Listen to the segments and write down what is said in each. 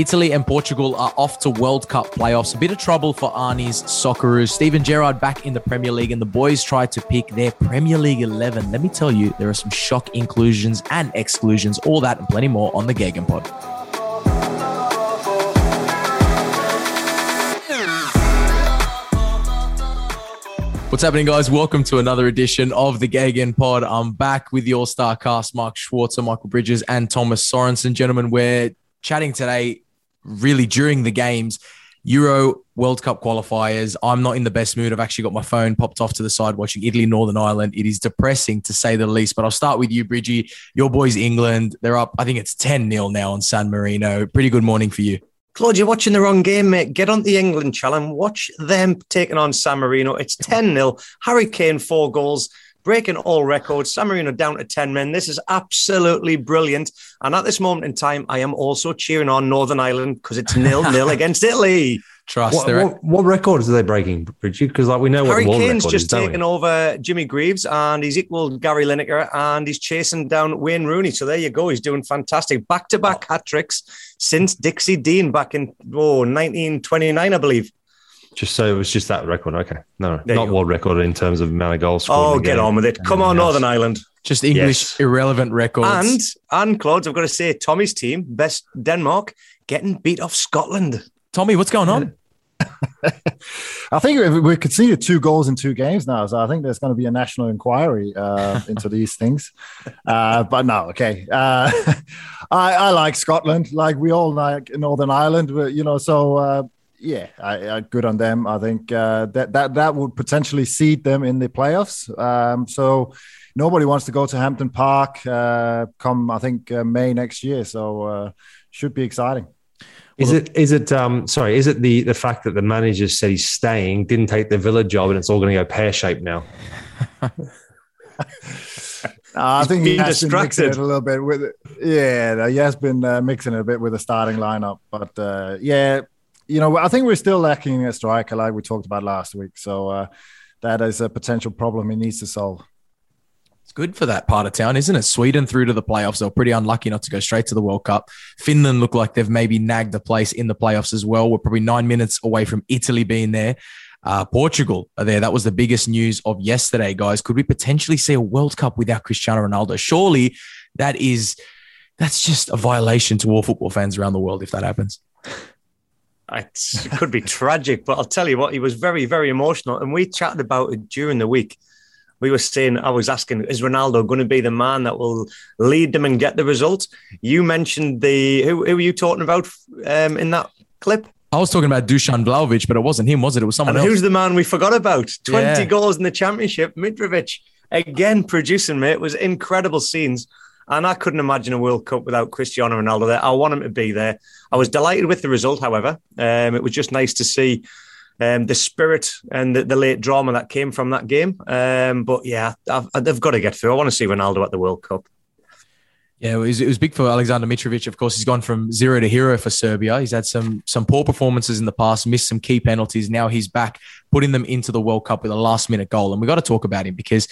Italy and Portugal are off to World Cup playoffs. A bit of trouble for Arnie's Socceroos. Steven Gerrard back in the Premier League, and the boys try to pick their Premier League 11. Let me tell you, there are some shock inclusions and exclusions, all that and plenty more on the Gegenpod. Pod. What's happening, guys? Welcome to another edition of the Gegenpod. I'm back with All Star cast, Mark Schwarzer, Michael Bridges, and Thomas Sorensen. Gentlemen, we're chatting today really during the games. Euro World Cup qualifiers. I'm not in the best mood. I've actually got my phone popped off to the side watching Italy, Northern Ireland. It is depressing to say the least. But I'll start with you, Bridgie. Your boys, England. They're up, I think it's 10 0 now on San Marino. Pretty good morning for you. Claude, you're watching the wrong game, mate. Get on the England challenge. Watch them taking on San Marino. It's 10 0. Harry Kane, four goals breaking all records. San Marino down to 10 men. This is absolutely brilliant. And at this moment in time, I am also cheering on Northern Ireland because it's nil nil against Italy. Trust. What, what, what, records are they breaking, Bridget? Because like we know Harry what the Kane's just taken over Jimmy Greaves and he's equaled Gary Lineker and he's chasing down Wayne Rooney. So there you go. He's doing fantastic. Back to back hat tricks since Dixie Dean back in oh, 1929, I believe. Just so it was just that record. Okay. No, there not world record in terms of amount of goals scored. Oh, get on with it. Come on, Northern Ireland. Just English yes. irrelevant records. And, and Claude, I've got to say, Tommy's team, best Denmark, getting beat off Scotland. Tommy, what's going on? I think we could conceded two goals in two games now, so I think there's going to be a national inquiry uh, into these things. Uh, but no, okay. Uh, I, I, like Scotland, like we all like Northern Ireland, you know. So uh, yeah, I, I, good on them. I think uh, that that that would potentially seed them in the playoffs. Um, so nobody wants to go to Hampden Park uh, come I think May next year. So should be exciting. Is it is it um sorry, is it the the fact that the manager said he's staying, didn't take the Villa job and it's all going to go pear shaped now? I think he has been mixing it a little bit with it. Yeah, he has been uh, mixing it a bit with the starting lineup. But uh, yeah, you know, I think we're still lacking a striker like we talked about last week. So uh, that is a potential problem he needs to solve. It's good for that part of town, isn't it? Sweden through to the playoffs. They were pretty unlucky not to go straight to the World Cup. Finland look like they've maybe nagged a place in the playoffs as well. We're probably nine minutes away from Italy being there. Uh, Portugal are there. That was the biggest news of yesterday, guys. Could we potentially see a World Cup without Cristiano Ronaldo? Surely that is that's just a violation to all football fans around the world if that happens. it could be tragic, but I'll tell you what, he was very, very emotional. And we chatted about it during the week we were saying, I was asking, is Ronaldo going to be the man that will lead them and get the results? You mentioned the who, who were you talking about um, in that clip? I was talking about Dusan Vlahovic, but it wasn't him, was it? It was someone and else. Who's the man we forgot about? 20 yeah. goals in the championship. Mitrovic, again, producing, mate. It was incredible scenes. And I couldn't imagine a World Cup without Cristiano Ronaldo there. I want him to be there. I was delighted with the result, however. Um, it was just nice to see um, the spirit and the, the, late drama that came from that game. Um, but yeah, I've, they've got to get through. I want to see Ronaldo at the World Cup. Yeah, it was, it was big for Alexander Mitrovic. Of course, he's gone from zero to hero for Serbia. He's had some some poor performances in the past, missed some key penalties. Now he's back, putting them into the World Cup with a last minute goal. And we got to talk about him because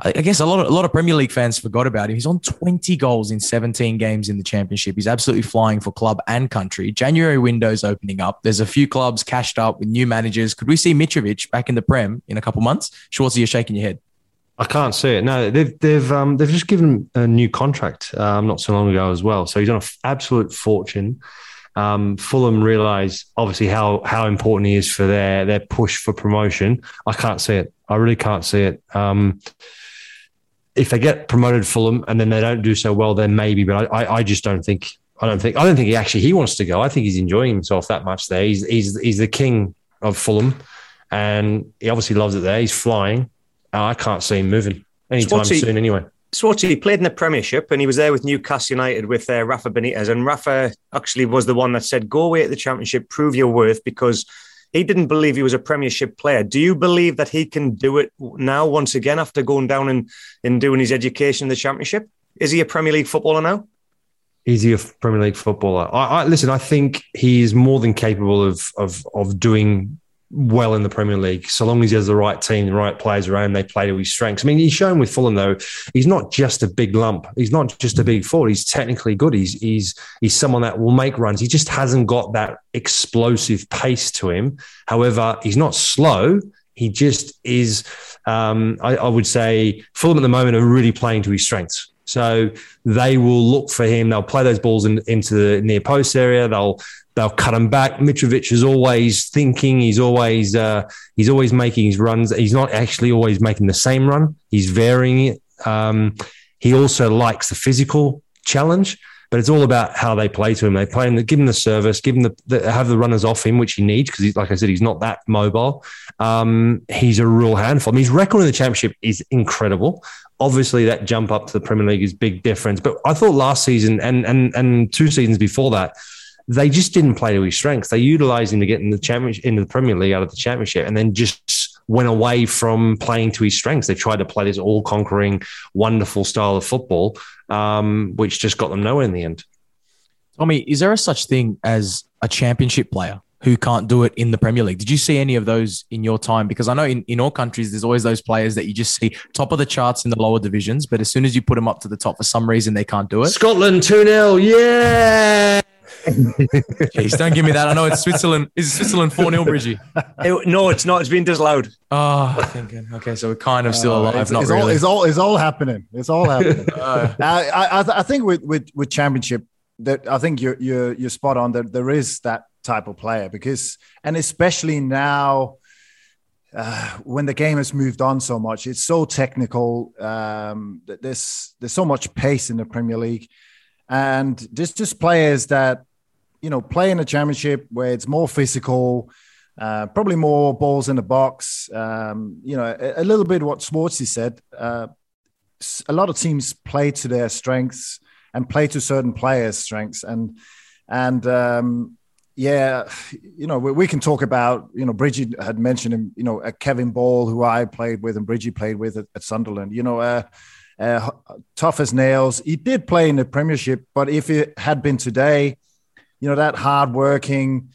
I guess a lot of a lot of Premier League fans forgot about him. He's on 20 goals in 17 games in the championship. He's absolutely flying for club and country. January window's opening up. There's a few clubs cashed up with new managers. Could we see Mitrovic back in the Prem in a couple months? Schwarzer, you're shaking your head. I can't see it. No, they've they've um, they've just given him a new contract um, not so long ago as well. So he's on an absolute fortune. Um, Fulham realise obviously how how important he is for their their push for promotion. I can't see it. I really can't see it. Um, if they get promoted Fulham and then they don't do so well, then maybe. But I, I, I, just don't think. I don't think. I don't think he actually he wants to go. I think he's enjoying himself that much there. He's he's he's the king of Fulham, and he obviously loves it there. He's flying. I can't see him moving anytime he, soon. Anyway, Schwarzie, he played in the Premiership and he was there with Newcastle United with uh, Rafa Benitez. And Rafa actually was the one that said, go away at the Championship, prove your worth, because he didn't believe he was a Premiership player. Do you believe that he can do it now once again after going down and, and doing his education in the Championship? Is he a Premier League footballer now? Is he a Premier League footballer? I, I listen. I think he is more than capable of of of doing well in the Premier League, so long as he has the right team, the right players around, they play to his strengths. I mean, he's shown with Fulham though, he's not just a big lump. He's not just a big forward. He's technically good. He's he's he's someone that will make runs. He just hasn't got that explosive pace to him. However, he's not slow. He just is. Um, I, I would say Fulham at the moment are really playing to his strengths. So they will look for him. They'll play those balls in, into the near post area. They'll they'll cut him back. Mitrovic is always thinking. He's always uh, he's always making his runs. He's not actually always making the same run. He's varying it. Um, he also likes the physical challenge, but it's all about how they play to him. They play him, give him the service, give him the, the have the runners off him, which he needs because, like I said, he's not that mobile. Um, he's a real handful. I mean, his record in the championship is incredible. Obviously, that jump up to the Premier League is big difference. But I thought last season and and and two seasons before that they just didn't play to his strengths. They utilised him to get in the championship, into the Premier League out of the championship, and then just went away from playing to his strengths. They tried to play this all-conquering, wonderful style of football, um, which just got them nowhere in the end. Tommy, is there a such thing as a championship player who can't do it in the Premier League? Did you see any of those in your time? Because I know in, in all countries, there's always those players that you just see top of the charts in the lower divisions, but as soon as you put them up to the top, for some reason, they can't do it. Scotland 2 0. Yeah. Jeez, don't give me that. I know it's Switzerland. Is Switzerland 4 0, Bridgie? It, no, it's not. It's been disallowed. Oh, thinking. Okay, so we're kind of still uh, alive. It's, not it's really. All, it's, all, it's all happening. It's all happening. uh, I, I, I think with, with, with championship, that I think you're, you're, you're spot on that there is that type of player because, and especially now, uh, when the game has moved on so much, it's so technical. Um, that there's there's so much pace in the Premier League, and there's just players that you know play in a championship where it's more physical, uh, probably more balls in the box. Um, you know, a, a, little bit what Schwarzie said. Uh, a lot of teams play to their strengths and play to certain players' strengths, and and um, yeah, you know, we, we, can talk about, you know, Bridgie had mentioned him, you know, uh, Kevin Ball, who I played with and Bridgie played with at, at Sunderland, you know, uh, uh, tough as nails. He did play in the Premiership, but if it had been today, you know, that hardworking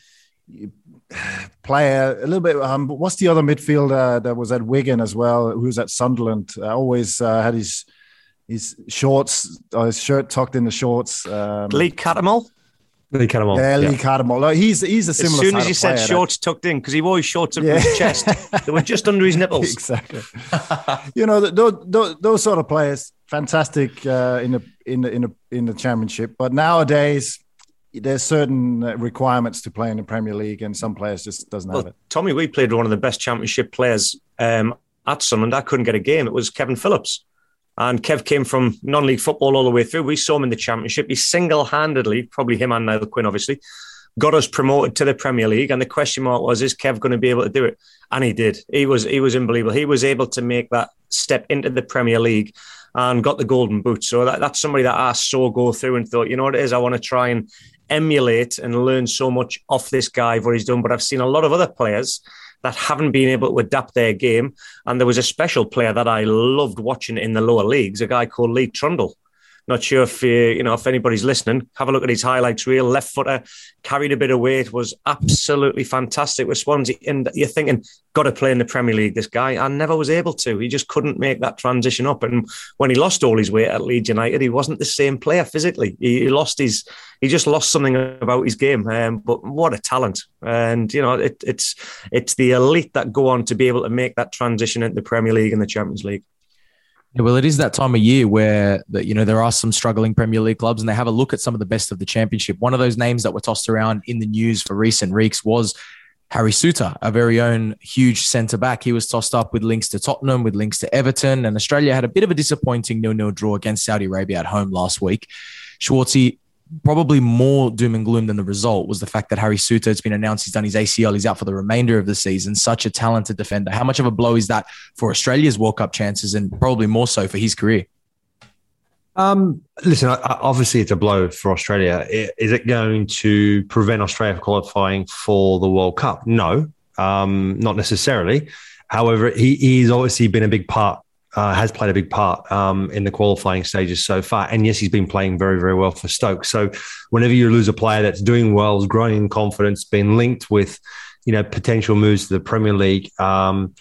player, a little bit. Um, what's the other midfielder that was at Wigan as well, who was at Sunderland? Uh, always uh, had his his shorts, uh, his shirt tucked in the shorts. Um, Lee Cattermole. Lee Cattermole. Yeah, Lee yeah. Cattermole. He's he's a similar. As soon as you said shorts that. tucked in, because he wore his shorts up yeah. his chest, they were just under his nipples. exactly. you know, those, those, those, sort of players, fantastic uh, in the in the in the in the championship. But nowadays, there's certain requirements to play in the Premier League, and some players just doesn't well, have it. Tommy, we played one of the best championship players um, at Sunderland. I couldn't get a game. It was Kevin Phillips. And Kev came from non-league football all the way through. We saw him in the championship. He single-handedly, probably him and Niall Quinn, obviously, got us promoted to the Premier League. And the question mark was, is Kev going to be able to do it? And he did. He was he was unbelievable. He was able to make that step into the Premier League and got the golden boot. So that, that's somebody that I saw go through and thought, you know what it is, I want to try and emulate and learn so much off this guy what he's done. But I've seen a lot of other players that haven't been able to adapt their game. And there was a special player that I loved watching in the lower leagues, a guy called Lee Trundle. Not sure if uh, you know if anybody's listening. Have a look at his highlights reel. Left footer, carried a bit of weight, was absolutely fantastic with Swansea. And you're thinking, got to play in the Premier League. This guy, I never was able to. He just couldn't make that transition up. And when he lost all his weight at Leeds United, he wasn't the same player physically. He, he lost his. He just lost something about his game. Um, but what a talent! And you know, it, it's it's the elite that go on to be able to make that transition into the Premier League and the Champions League. Yeah, well, it is that time of year where you know there are some struggling Premier League clubs, and they have a look at some of the best of the Championship. One of those names that were tossed around in the news for recent weeks was Harry Souttar, our very own huge centre back. He was tossed up with links to Tottenham, with links to Everton, and Australia had a bit of a disappointing nil-nil draw against Saudi Arabia at home last week. Schwarzie, probably more doom and gloom than the result was the fact that Harry Souttar, it's been announced he's done his ACL, he's out for the remainder of the season. Such a talented defender. How much of a blow is that for Australia's World Cup chances and probably more so for his career? Um, listen, obviously it's a blow for Australia. Is it going to prevent Australia from qualifying for the World Cup? No, um, not necessarily. However, he, he's obviously been a big part, uh, has played a big part um, in the qualifying stages so far. And yes, he's been playing very, very well for Stoke. So whenever you lose a player that's doing well, is growing in confidence, being linked with, you know, potential moves to the Premier League, um,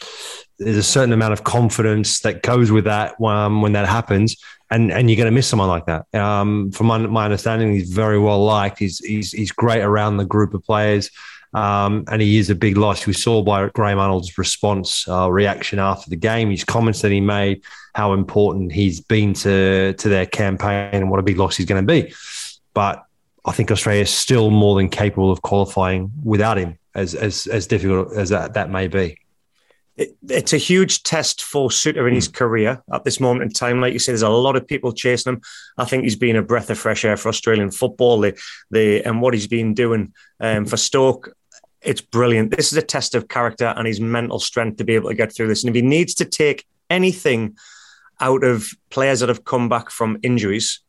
there's a certain amount of confidence that goes with that um, when that happens and and you're going to miss someone like that. Um, from my, my, understanding, he's very well liked. He's he's he's great around the group of players, um, and he is a big loss. We saw by Graham Arnold's response uh, reaction after the game, his comments that he made, how important he's been to to their campaign, and what a big loss he's going to be. But I think Australia is still more than capable of qualifying without him, as as as difficult as that, that may be it's a huge test for Souttar in his hmm. career at this moment in time. Like you say, there's a lot of people chasing him. I think he's been a breath of fresh air for Australian football. The, the and what he's been doing um, for Stoke, it's brilliant. This is a test of character and his mental strength to be able to get through this. And if he needs to take anything out of players that have come back from injuries,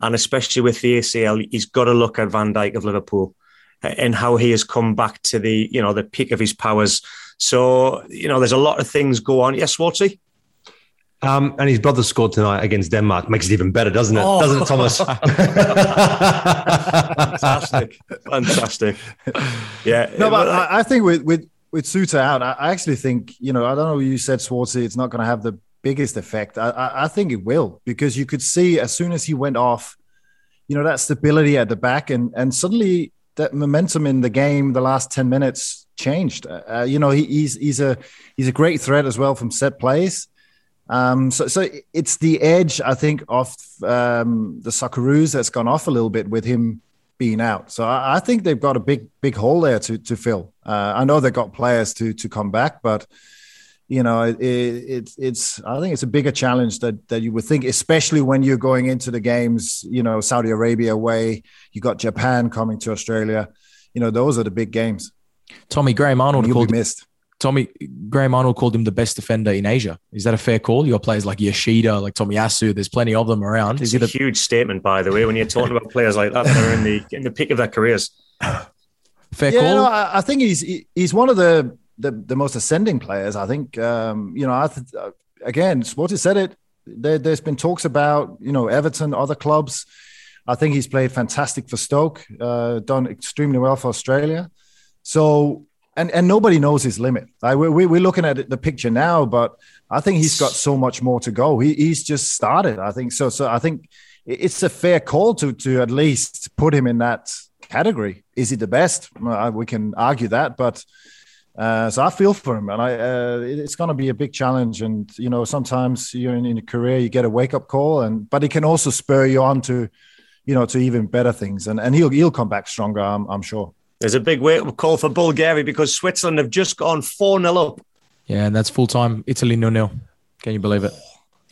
and especially with the ACL, he's got to look at Van Dijk of Liverpool uh, and how he has come back to the you know the peak of his powers so, you know, there's a lot of things go on. Yes, Schwarzie? Um, and his brother scored tonight against Denmark. Makes it even better, doesn't it? Oh. Doesn't it, Thomas? Fantastic. Fantastic. Yeah. No, but I, I think with, with, with Souttar out, I, I actually think, you know, I don't know, you said Schwarzie, it's not going to have the biggest effect. I, I, I think it will because you could see as soon as he went off, you know, that stability at the back and, and suddenly that momentum in the game, the last 10 minutes changed. Uh, uh, you know, he, he's he's a he's a great threat as well from set plays. Um, so so it's the edge I think of um, the Socceroos that's gone off a little bit with him being out. So I, I think they've got a big big hole there to to fill. Uh, I know they've got players to to come back, but you know it, it, it's I think it's a bigger challenge that that you would think, especially when you're going into the games. You know, Saudi Arabia away, you got Japan coming to Australia. You know, those are the big games. Tommy Graham Arnold called missed. Tommy Graham Arnold called him the best defender in Asia. Is that a fair call? Your players like Yoshida, like Tomiyasu. There's plenty of them around. Is it's it a, a huge statement, by the way, when you're talking about players like that that are in the in the peak of their careers? Fair yeah, call. No, I, I think he's he's one of the the, the most ascending players. I think um, you know. I th- again, Sporty said it. There, has been talks about you know Everton, other clubs. I think he's played fantastic for Stoke, uh, done extremely well for Australia. So and and nobody knows his limit. Like we, we, we're looking at the picture now, but I think he's got so much more to go. He, he's just started. I think so. So I think it's a fair call to to at least put him in that category. Is he the best? We can argue that, but uh, so I feel for him, and I uh, it's going to be a big challenge. And you know, sometimes you're in, in a career, you get a wake up call, and but it can also spur you on to, you know, to even better things. And and he'll he'll come back stronger, I'm, I'm sure. There's a big wake up call for Bulgaria because Switzerland have just gone 4 0 up. Yeah, and that's full time Italy nil nil. Can you believe it?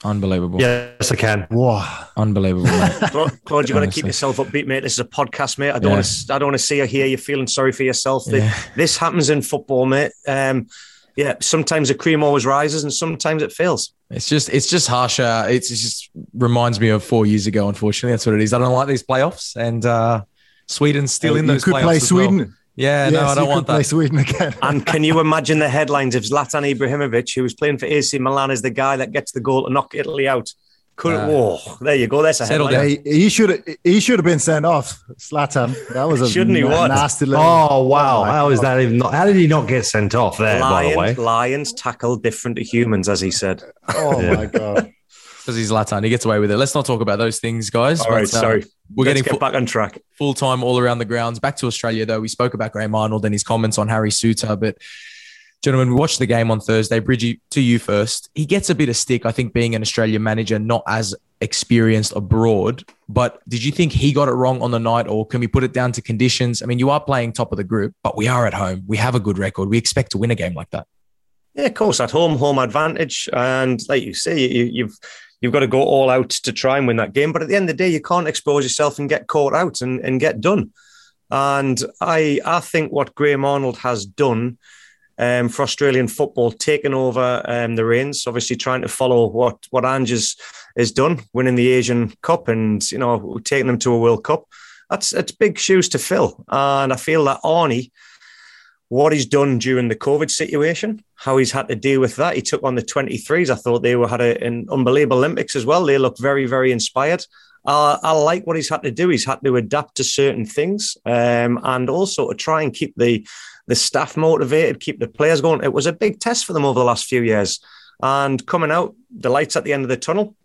Unbelievable. Yes, I can. Wow. Unbelievable. Claude, Claude, you got to keep yourself upbeat, mate. This is a podcast, mate. I don't yeah. want to. I don't want to see or hear you feeling sorry for yourself. Yeah. This happens in football, mate. Um, yeah, sometimes the cream always rises, and sometimes it fails. It's just, it's just harsher. It's, it just reminds me of four years ago. Unfortunately, that's what it is. I don't like these playoffs, and uh, Sweden's still in those could playoffs. Play Sweden. Well. Yeah, yes, no, I don't want that. Play Sweden again. and can you imagine the headlines if Zlatan Ibrahimovic, who was playing for AC Milan, is the guy that gets the goal to knock Italy out? Could uh, oh, there you go. That's a headline. Yeah, he, he should he should have been sent off. Zlatan. That was a shouldn't he? What nasty. Little, oh wow! Oh how is that even? Not, how did he not get sent off there? Lions, by the way, lions tackle different to humans, as he said. Oh yeah. my god because he's Latin. He gets away with it. Let's not talk about those things, guys. All but, right, uh, sorry. We're Let's getting get full, back on track. Full time all around the grounds. Back to Australia, though. We spoke about Graham Arnold and his comments on Harry Souttar. but gentlemen, we watched the game on Thursday. Bridgie, to you first. He gets a bit of stick, I think, being an Australian manager, not as experienced abroad. But did you think he got it wrong on the night, or can we put it down to conditions? I mean, you are playing top of the group, but we are at home. We have a good record. We expect to win a game like that. Yeah, of course, at home, home advantage, and like you say, you, you've you've got to go all out to try and win that game. But at the end of the day, you can't expose yourself and get caught out and, and get done. And I I think what Graham Arnold has done um, for Australian football, taking over um, the reins. Obviously, trying to follow what what Ange has, has done, winning the Asian Cup, and you know taking them to a World Cup. That's it's big shoes to fill, and I feel that Arnie, what he's done during the COVID situation, how he's had to deal with that. He took on the 23s. I thought they were had a, an unbelievable Olympics as well. They look very very inspired. Uh, I like what he's had to do. He's had to adapt to certain things, um, and also to try and keep the the staff motivated, keep the players going. It was a big test for them over the last few years. And coming out, the lights at the end of the tunnel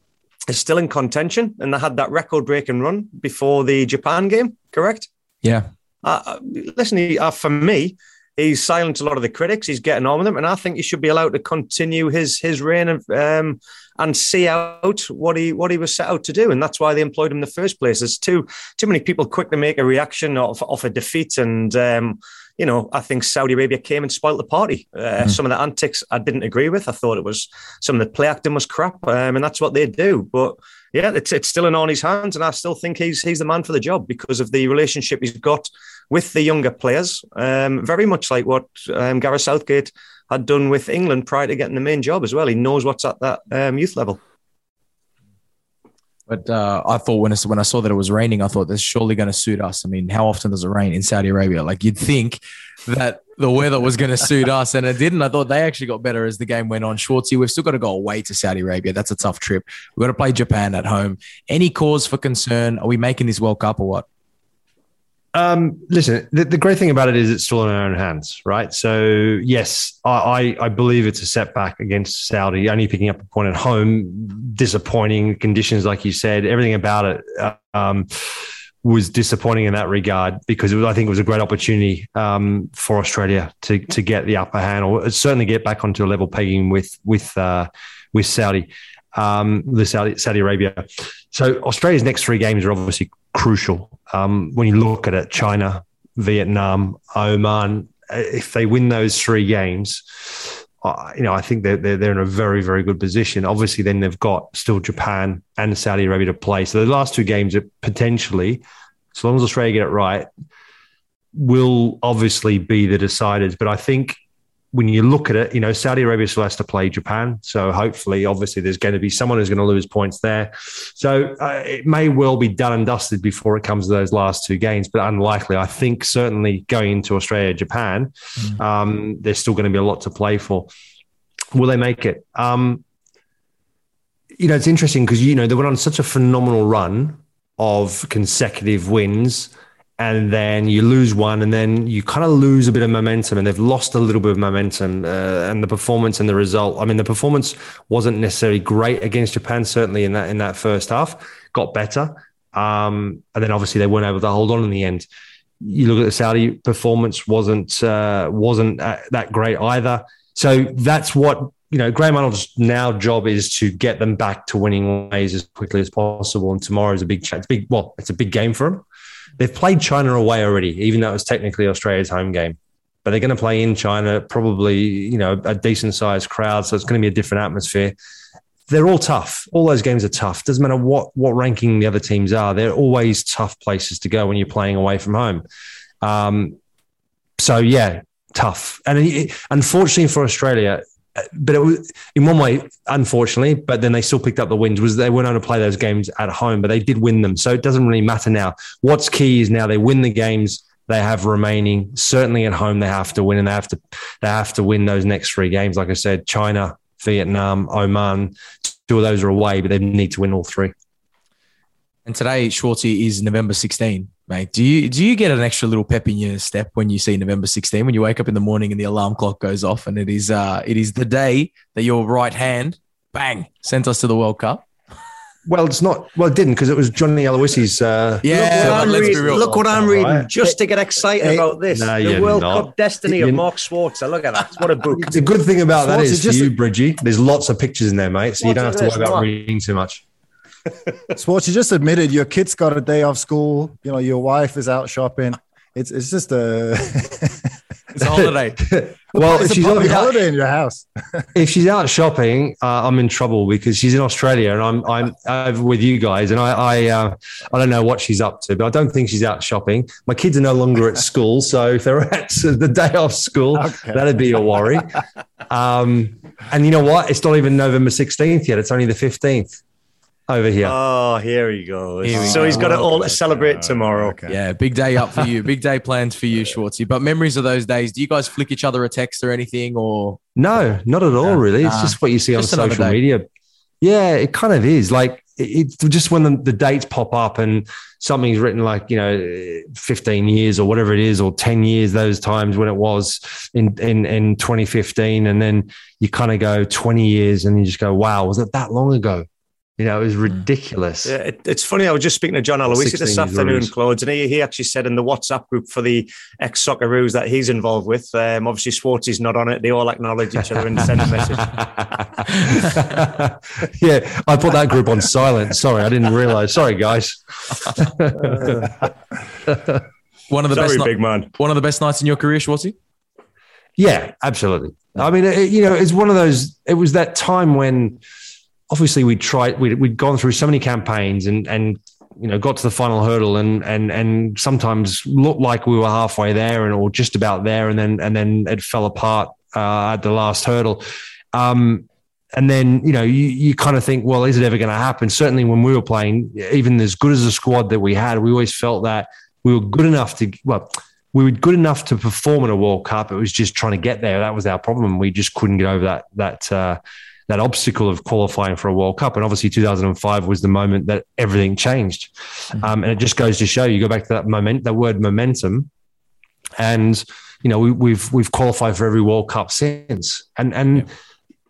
is still in contention. And they had that record breaking run before the Japan game, correct? Yeah. Uh, uh listen, uh, for me, he's silenced a lot of the critics. He's getting on with them, and I think he should be allowed to continue his his reign of, um, and see out what he what he was set out to do. And that's why they employed him in the first place. There's too too many people quick to make a reaction off, off a defeat, and um, you know, I think Saudi Arabia came and spoiled the party. Uh, mm Some of the antics I didn't agree with. I thought it was some of the play acting was crap, um, and that's what they do. But yeah, it's, it's still in Arnie's hands, and I still think he's he's the man for the job because of the relationship he's got with the younger players. Um, very much like what um, Gareth Southgate had done with England prior to getting the main job as well. He knows what's at that um, youth level. But uh, I thought when I, when I saw that it was raining, I thought that's surely going to suit us. I mean, how often does it rain in Saudi Arabia? Like you'd think that the weather was going to suit us, and it didn't. I thought they actually got better as the game went on. Schwarzie, we've still got to go away to Saudi Arabia. That's a tough trip. We've got to play Japan at home. Any cause for concern? Are we making this World Cup or what? Um, listen, the, the, great thing about it is it's still in our own hands, right? So yes, I, I, I believe it's a setback against Saudi, only picking up a point at home, disappointing conditions, like you said, everything about it. Uh, um, was disappointing in that regard because was, I think it was a great opportunity um, for Australia to to get the upper hand or certainly get back onto a level pegging with with uh, with Saudi, um, the Saudi Saudi Arabia. So Australia's next three games are obviously crucial. Um, when you look at it, China, Vietnam, Oman, if they win those three games, uh, you know, I think they're, they're, they're in a very, very good position. Obviously, then they've got still Japan and Saudi Arabia to play. So the last two games are potentially, as long as Australia get it right, will obviously be the deciders. But I think when you look at it, you know, Saudi Arabia still has to play Japan. So hopefully, obviously, there's going to be someone who's going to lose points there. So uh, it may well be done and dusted before it comes to those last two games, but unlikely. I think certainly going into Australia, Japan, mm. um, there's still going to be a lot to play for. Will they make it? Um, you know, it's interesting because, you know, they went on such a phenomenal run of consecutive wins and then you lose one, and then you kind of lose a bit of momentum, and they've lost a little bit of momentum, uh, and the performance and the result. I mean, the performance wasn't necessarily great against Japan, certainly in that in that first half. Got better, um, and then obviously they weren't able to hold on in the end. You look at the Saudi performance wasn't uh, wasn't uh, that great either. So that's what you know. Graham Arnold's now job is to get them back to winning ways as quickly as possible. And tomorrow is a big, chance. big. Well, it's a big game for them They've played China away already, even though it was technically Australia's home game. But they're going to play in China, probably, you know, a decent sized crowd. So it's going to be a different atmosphere. They're all tough. All those games are tough. Doesn't matter what, what ranking the other teams are. They're always tough places to go when you're playing away from home. Um, so, yeah, tough. And unfortunately for Australia, but it was in one way, unfortunately, but then they still picked up the wins. Was they weren't able to play those games at home, but they did win them. So it doesn't really matter now. What's key is now they win the games they have remaining. Certainly at home, they have to win, and they have to they have to win those next three games. Like I said, China, Vietnam, Oman. Two of those are away, but they need to win all three. And today, Schwarzie is November 16 mate. Do you do you get an extra little pep in your step when you see November 16 when you wake up in the morning and the alarm clock goes off and it is uh it is the day that your right hand bang sent us to the World Cup? Well, it's not. Well, it didn't because it was Johnny Aloisi's. Uh, yeah, look, let's be real. Look what I'm reading right. just to get excited hey, about this. No, the World not. Cup destiny of Mark Schwarzer. Look at that. What a book. The good thing about Schwarzer that is just, for you, Bridgie, there's lots of pictures in there, mate. So you don't have to worry about reading too much. Sports, you just admitted your kid's got a day off school. You know, your wife is out shopping. It's it's just a. It's a holiday. well, if she's on holiday in your house, if she's out shopping, uh, I'm in trouble because she's in Australia and I'm I'm over with you guys, and I I uh, I don't know what she's up to, but I don't think she's out shopping. My kids are no longer at school, so if they're at the day off school, okay. that'd be a worry. Um, and you know what? It's not even November 16th yet; it's only the 15th over here. Oh, here he goes. Here so go. he's got it all to celebrate tomorrow. Okay. Yeah, big day up for you. big day plans for you, Schwarzie. But memories of those days. Do you guys flick each other a text or anything? Or no, not at all. Really, it's just what you see on social media. Yeah, it kind of is. Like it's just when the, the, dates pop up and something's written like you know 15 years or whatever it is or 10 years those times when it was in in, in 2015 and then you kind of go 20 years and you just go wow was it that long ago you know, it was hmm. ridiculous. Yeah, it, it's funny. I was just speaking to John Aloisi this afternoon, Claude, and he, he actually said in the WhatsApp group for the ex Socceroos that he's involved with, um, obviously Schwarzie's not on it. They all acknowledge each other and send a message. yeah, I put that group on silent. Sorry, I didn't realize. Sorry, guys. one of the Sorry, best big man. One of the best nights in your career, Schwarzie? Yeah, absolutely. I mean, it, you know, it's one of those. It was that time when obviously we tried we'd, we'd gone through so many campaigns and and you know got to the final hurdle and and and sometimes looked like we were halfway there and or just about there and then and then it fell apart uh, at the last hurdle. Um, and then you know you, you kind of think well is it ever going to happen? Certainly when we were playing even as good as the squad that we had we always felt that we were good enough to well we were good enough to perform in a world cup. It was just trying to get there. That was our problem. We just couldn't get over that that uh, that obstacle of qualifying for a World Cup. And obviously, 2005 was the moment that everything changed. Mm-hmm. Um, and it just goes to show you go back to that moment, that word momentum, and you know we, have we've, we've qualified for every World Cup since. And and yeah.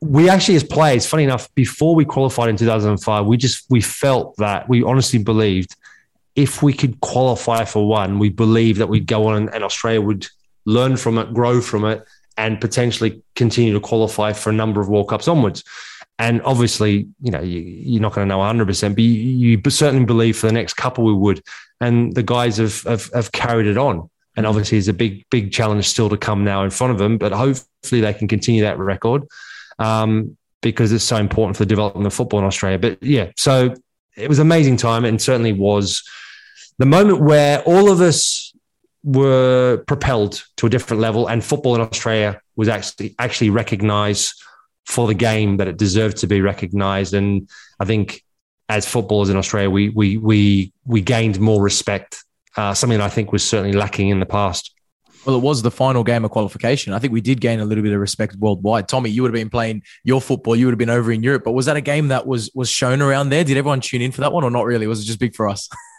we actually, as players, funny enough, before we qualified in 2005, we just we felt that we honestly believed if we could qualify for one, we believed that we'd go on and Australia would learn from it, grow from it, and potentially continue to qualify for a number of World Cups onwards. And obviously, you know, you, are not going to know 100%, but you, you, certainly believe for the next couple we would. And the guys have, have, have carried it on. And obviously, there's a big, big challenge still to come now in front of them. But hopefully, they can continue that record um, because it's so important for the development of football in Australia. But yeah, so it was an amazing time and certainly was the moment where all of us were propelled to a different level, and football in Australia was actually actually recognised for the game that it deserved to be recognised. And I think as footballers in Australia, we we we we gained more respect, uh, something that I think was certainly lacking in the past. Well, it was the final game of qualification. I think we did gain a little bit of respect worldwide. Tommy, you would have been playing your football. You would have been over in Europe. But was that a game that was was shown around there? Did everyone tune in for that one, or not really? Was it just big for us?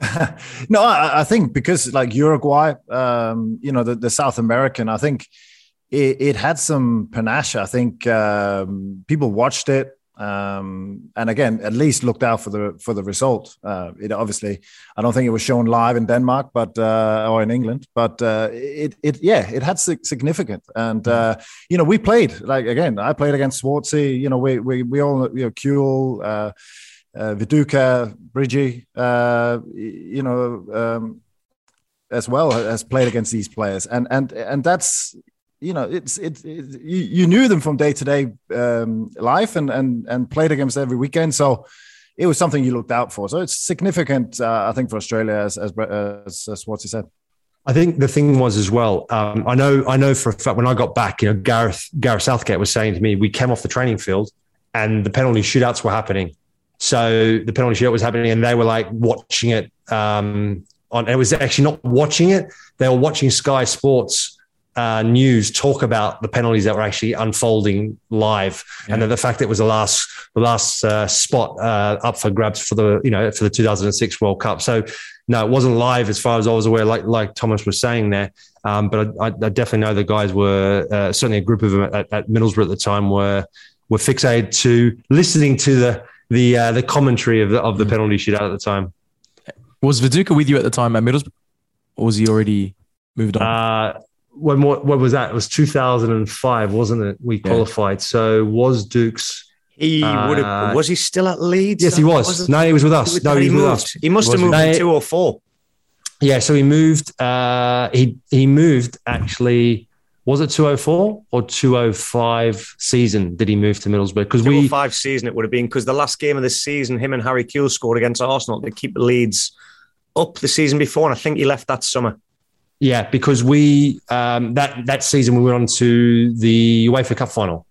no, I, I, think because like Uruguay, um, you know, the, the South American, I think it, it had some panache. I think um, people watched it. Um, and again, at least looked out for the for the result. Uh, it obviously, I don't think it was shown live in Denmark, but uh, or in England, but uh, it it yeah, it had significant. And uh, you know, we played like again, I played against Schwarzie. You know, we we we all you know, Kewell, uh, Viduka, Bridgie, uh, you know, um, as well has played against these players, and and and that's you know it's it, it you, you, knew them from day to day um, life and and and played against every weekend, so it was something you looked out for. So it's significant, uh, I think, for Australia, as as as, as Schwarzie said. I think the thing was as well. Um, I know, I know for a fact when I got back, you know, Gareth Gareth Southgate was saying to me, we came off the training field and the penalty shootouts were happening so the penalty shootout was happening, and they were like watching it. Um, on it was actually not watching it; they were watching Sky Sports uh, news talk about the penalties that were actually unfolding live, yeah. and then the fact that it was the last the last uh, spot uh, up for grabs for the you know for the 2006 World Cup. So no, it wasn't live as far as I was aware, like like Thomas was saying there. Um, but I, I, definitely know the guys were uh, certainly a group of them at, at Middlesbrough at the time were were fixated to listening to the the uh, the commentary of the of the mm. penalty shootout at the time. Was Viduka with you at the time at Middlesbrough, or was he already moved on? Uh, when what, what was that? It was 2005, wasn't it? We qualified. Yeah. So was Dukes. He uh, would have. Was he still at Leeds? Yes, he was. No, he was with us. no, he, he moved. with us. He must have moved in two or four. Yeah, so he moved. Uh, he he moved actually. Was it 204 or 205 season? Did he move to Middlesbrough? Because we 205 season it would have been because the last game of the season, him and Harry Kewell scored against Arsenal to keep the Leeds up the season before, and I think he left that summer. Yeah, because we um, that that season we went on to the UEFA Cup final,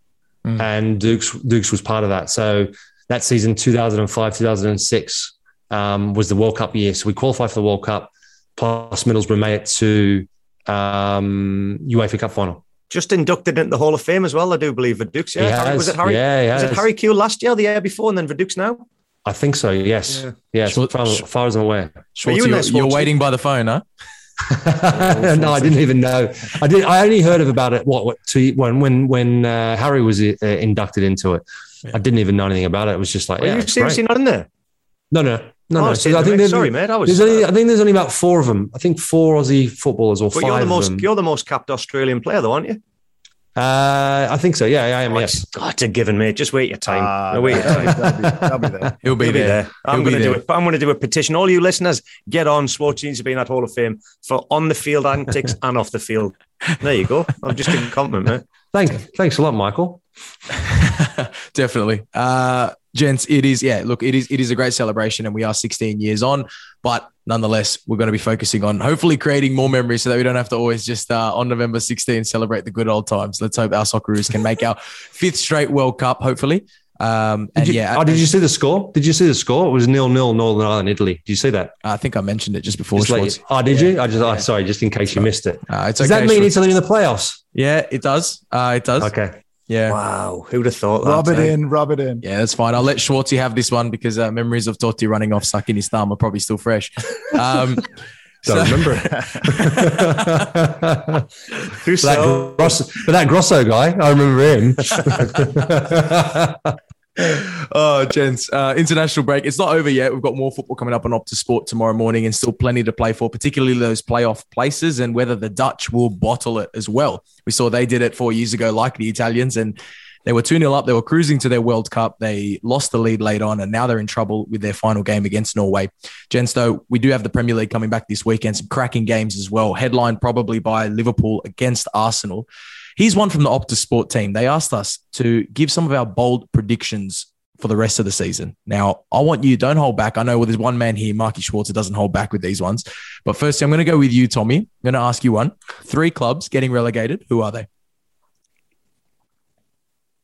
Mm. and Dukes Dukes was part of that. So that season, two thousand and five, two thousand and six, um, was the World Cup year. So we qualified for the World Cup. Plus, Middlesbrough made it to um, UEFA Cup final. Just inducted into the Hall of Fame as well, I do believe. Verdukes, He yeah. has. Was it Harry? Yeah, he was it. Harry Kewell last year, the year before, and then Verdukes now? I think so. Yes. Yeah. Yes. Sure- as far, as far as I'm aware. Schwartz, you in you there, are waiting by the phone, huh? no, I didn't even know. I did. I only heard of about it. What? what to, when when when uh, Harry was uh, inducted into it, I didn't even know anything about it. It was just like, Are yeah, you seriously great. not in there? No, no, no, Oh, no. sorry, I think mate. there's, sorry, mate. I was. there's only. I think there's only about four of them. I think four Aussie footballers or but five you're the of most them. you're the most capped Australian player, though, aren't you? Uh, I think so. Yeah, I am. Oh, Yes. it's, it's a given, mate. Just wait your time. No, wait your time. that'll, be, that'll be there. He'll be He'll there. I'm going to do there. it. I'm going to do a petition. All you listeners, get on. Sports needs to be in that Hall of Fame for on the field antics and off the field. There you go. I'm just giving a compliment, mate. Thank, thanks a lot, Michael. Definitely. Uh, gents, it is, yeah, look, it is, it is a great celebration and we are 16 years on, but nonetheless, we're going to be focusing on hopefully creating more memories so that we don't have to always just uh, on November 16 celebrate the good old times. Let's hope our Socceroos can make our fifth straight World Cup, hopefully. Um, and Did you, yeah, oh, did you see the score? Did you see the score? It was nil nil Northern Ireland, Italy. Did you see that? I think I mentioned it just before. Just you- oh, did you? I just. Oh, sorry, just in case you missed it. Uh, it's Does okay, that mean Schwartz. Italy in the playoffs? Yeah, it does. Uh, it does. Okay. Yeah. Wow. Who'd have thought that? Rub it eh? in, rub it in. Yeah, that's fine. I'll let Schwarzie have this one because uh, memories of Totti running off sucking his thumb are probably still fresh. Um, Don't so- remember it. Who But that. Grosso, but that Grosso guy, I remember him. oh, gents, uh, international break. It's not over yet. We've got more football coming up on Optus Sport tomorrow morning and still plenty to play for, particularly those playoff places and whether the Dutch will bottle it as well. We saw they did it four years ago, like the Italians, and they were 2 0 up. They were cruising to their World Cup. They lost the lead late on, and now they're in trouble with their final game against Norway. Gents, though, we do have the Premier League coming back this weekend, some cracking games as well, headlined probably by Liverpool against Arsenal. Here's one from the Optus Sport team. They asked us to give some of our bold predictions for the rest of the season. Now, I want you, don't hold back. I know well, there's one man here, Marky Schwartz, doesn't hold back with these ones. But firstly, I'm going to go with you, Tommy. I'm going to ask you one. Three clubs getting relegated. Who are they?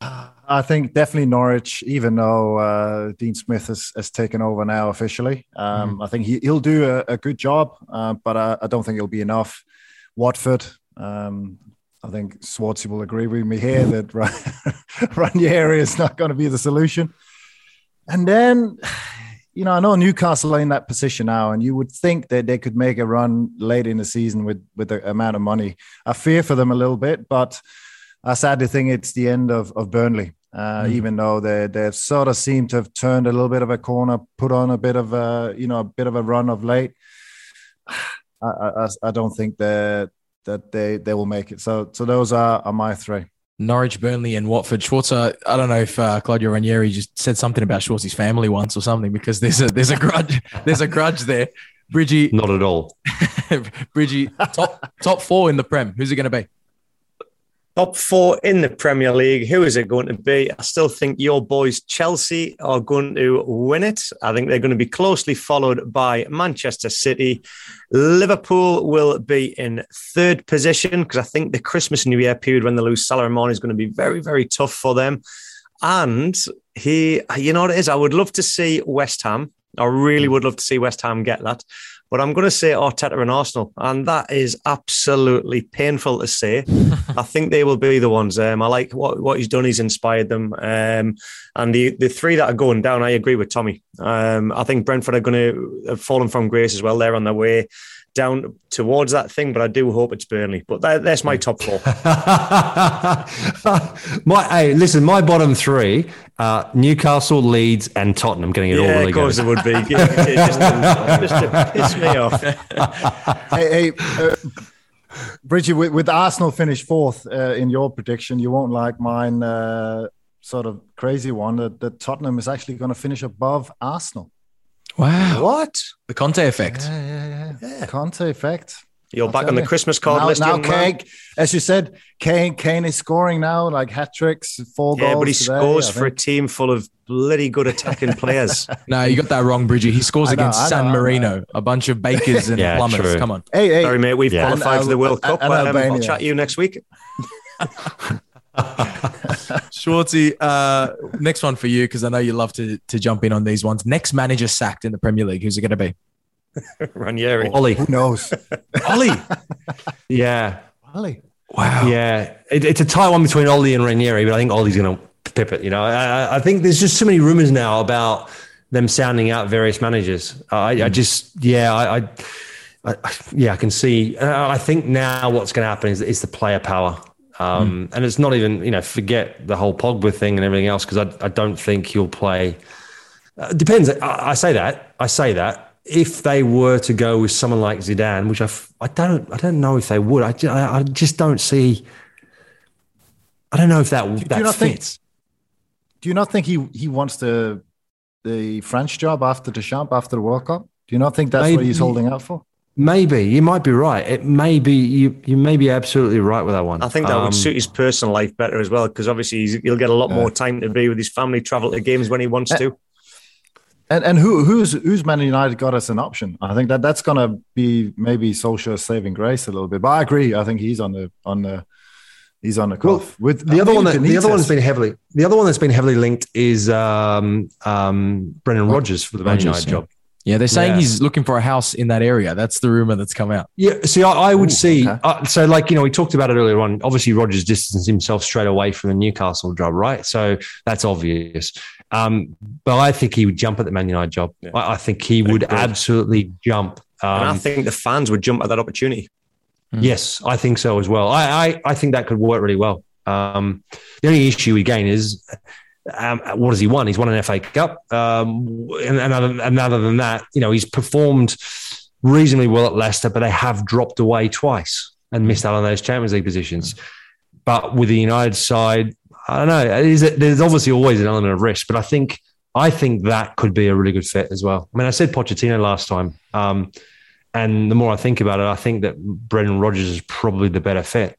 I think definitely Norwich, even though uh, Dean Smith has, has taken over now officially. Um, I think he, he'll do a, a good job, uh, but I, I don't think it'll be enough. Watford, um, I think Schwarzie will agree with me here that Ranieri is not going to be the solution. And then, you know, I know Newcastle are in that position now, and you would think that they could make a run late in the season with with the amount of money. I fear for them a little bit, but I sadly think it's the end of, of Burnley. Uh, Even though they they've sort of seemed to have turned a little bit of a corner, put on a bit of a you know a bit of a run of late. I I, I don't think that that they they will make it. So so those are, are my three. Norwich, Burnley, and Watford. Schwarzer, I don't know if uh, Claudio Ranieri just said something about Schwartz's family once or something because there's a there's a grudge there's a grudge there. Bridgie, Not at all. Bridgie, top top four in the Prem. Who's it going to be? Top four in the Premier League. Who is it going to be? I still think your boys Chelsea are going to win it. I think they're going to be closely followed by Manchester City. Liverpool will be in third position because I think the Christmas New Year period when they lose Mane is going to be very, very tough for them. And he, you know what it is? I would love to see West Ham. I really would love to see West Ham get that. But I'm going to say Arteta and Arsenal, and that is absolutely painful to say. I think they will be the ones. Um, I like what, what he's done. He's inspired them. Um, and the, the three that are going down, I agree with Tommy. Um, I think Brentford are going to have fallen from grace as well. They're on their way down towards that thing, but I do hope it's Burnley. But that, that's my top four. my hey, listen, my bottom three are Newcastle, Leeds, and Tottenham getting it all yeah, really of course good. it would be. just, just to piss me off. hey, hey uh, Bridget, with, with Arsenal finish fourth uh, in your prediction, you won't like mine. Uh, sort of crazy one that, that Tottenham is actually going to finish above Arsenal. Wow, What? the Conte effect. Yeah, yeah, yeah. yeah. Conte effect. You're I'll back on the Christmas card now, list. Now, Kane, as you said, Kane Kane is scoring now, like hat tricks, four yeah, goals. but he today, scores for a team full of bloody good attacking players. no, you got that wrong, Bridgie. He scores know, against San Marino, a bunch of bakers and yeah, plumbers. True. Come on. Hey, hey. Sorry, mate. We've yeah. qualified and, for the World uh, Cup. Um, I'll chat to you next week. Schwarzie, uh, next one for you because I know you love to to jump in on these ones. Next manager sacked in the Premier League. Who's it going to be? Ranieri. Ollie. Who knows? Ollie. yeah. Ollie. Wow. Yeah. It, it's a tight one between Ollie and Ranieri, but I think Ollie's going to pip it. You know, I, I, think there's just so many rumors now about them sounding out various managers. I, mm. I just, yeah, I, I, I, yeah, I can see. Uh, I think now what's going to happen is, is the player power. Um, mm. And it's not even, you know, forget the whole Pogba thing and everything else because I, I don't think he'll play. Uh, depends. I, I say that. I say that if they were to go with someone like Zidane, which I, I don't I don't know if they would. I, I just don't see. I don't know if that do, that do fits. Think, do you not think he he wants the the French job after the Deschamps after the World Cup? Do you not think that's maybe, what he's holding out for? Maybe you might be right. It may be you. You may be absolutely right with that one. I think that um, would suit his personal life better as well because obviously he'll get a lot more time to be with his family, travel to games when he wants to. And and who who's who's Man United got as an option? I think that that's going to be maybe Solskjaer's saving grace a little bit. But I agree. I think he's on the on the he's on the cuff. Well, with the other one that the other one's been heavily the other one that's been heavily linked is um, um, Brendan Rodgers for the Man United yeah. job. Yeah, they're saying yeah. he's looking for a house in that area. That's the rumor that's come out. Yeah, see, I, I would Ooh, see. Okay. Uh, so, like you know, we talked about it earlier on. Obviously, Rodgers distanced himself straight away from the Newcastle job, right? So that's obvious. Um, but I think he would jump at the Man United job. Yeah. I, I, think he would absolutely jump. Um, and I um, think the fans would jump at that opportunity. Hmm. Yes, I think so as well. I, I, I think that could work really well. Um, the only issue again is um, what has he won? He's won an FA Cup, um, and, and, other, and, other, than that, you know, he's performed reasonably well at Leicester, but they have dropped away twice and missed out on those Champions League positions. But with the United side, I don't know. There's obviously always an element of risk, but I think I think that could be a really good fit as well. I mean, I said Pochettino last time, um, and the more I think about it, I think that Brendan Rodgers is probably the better fit.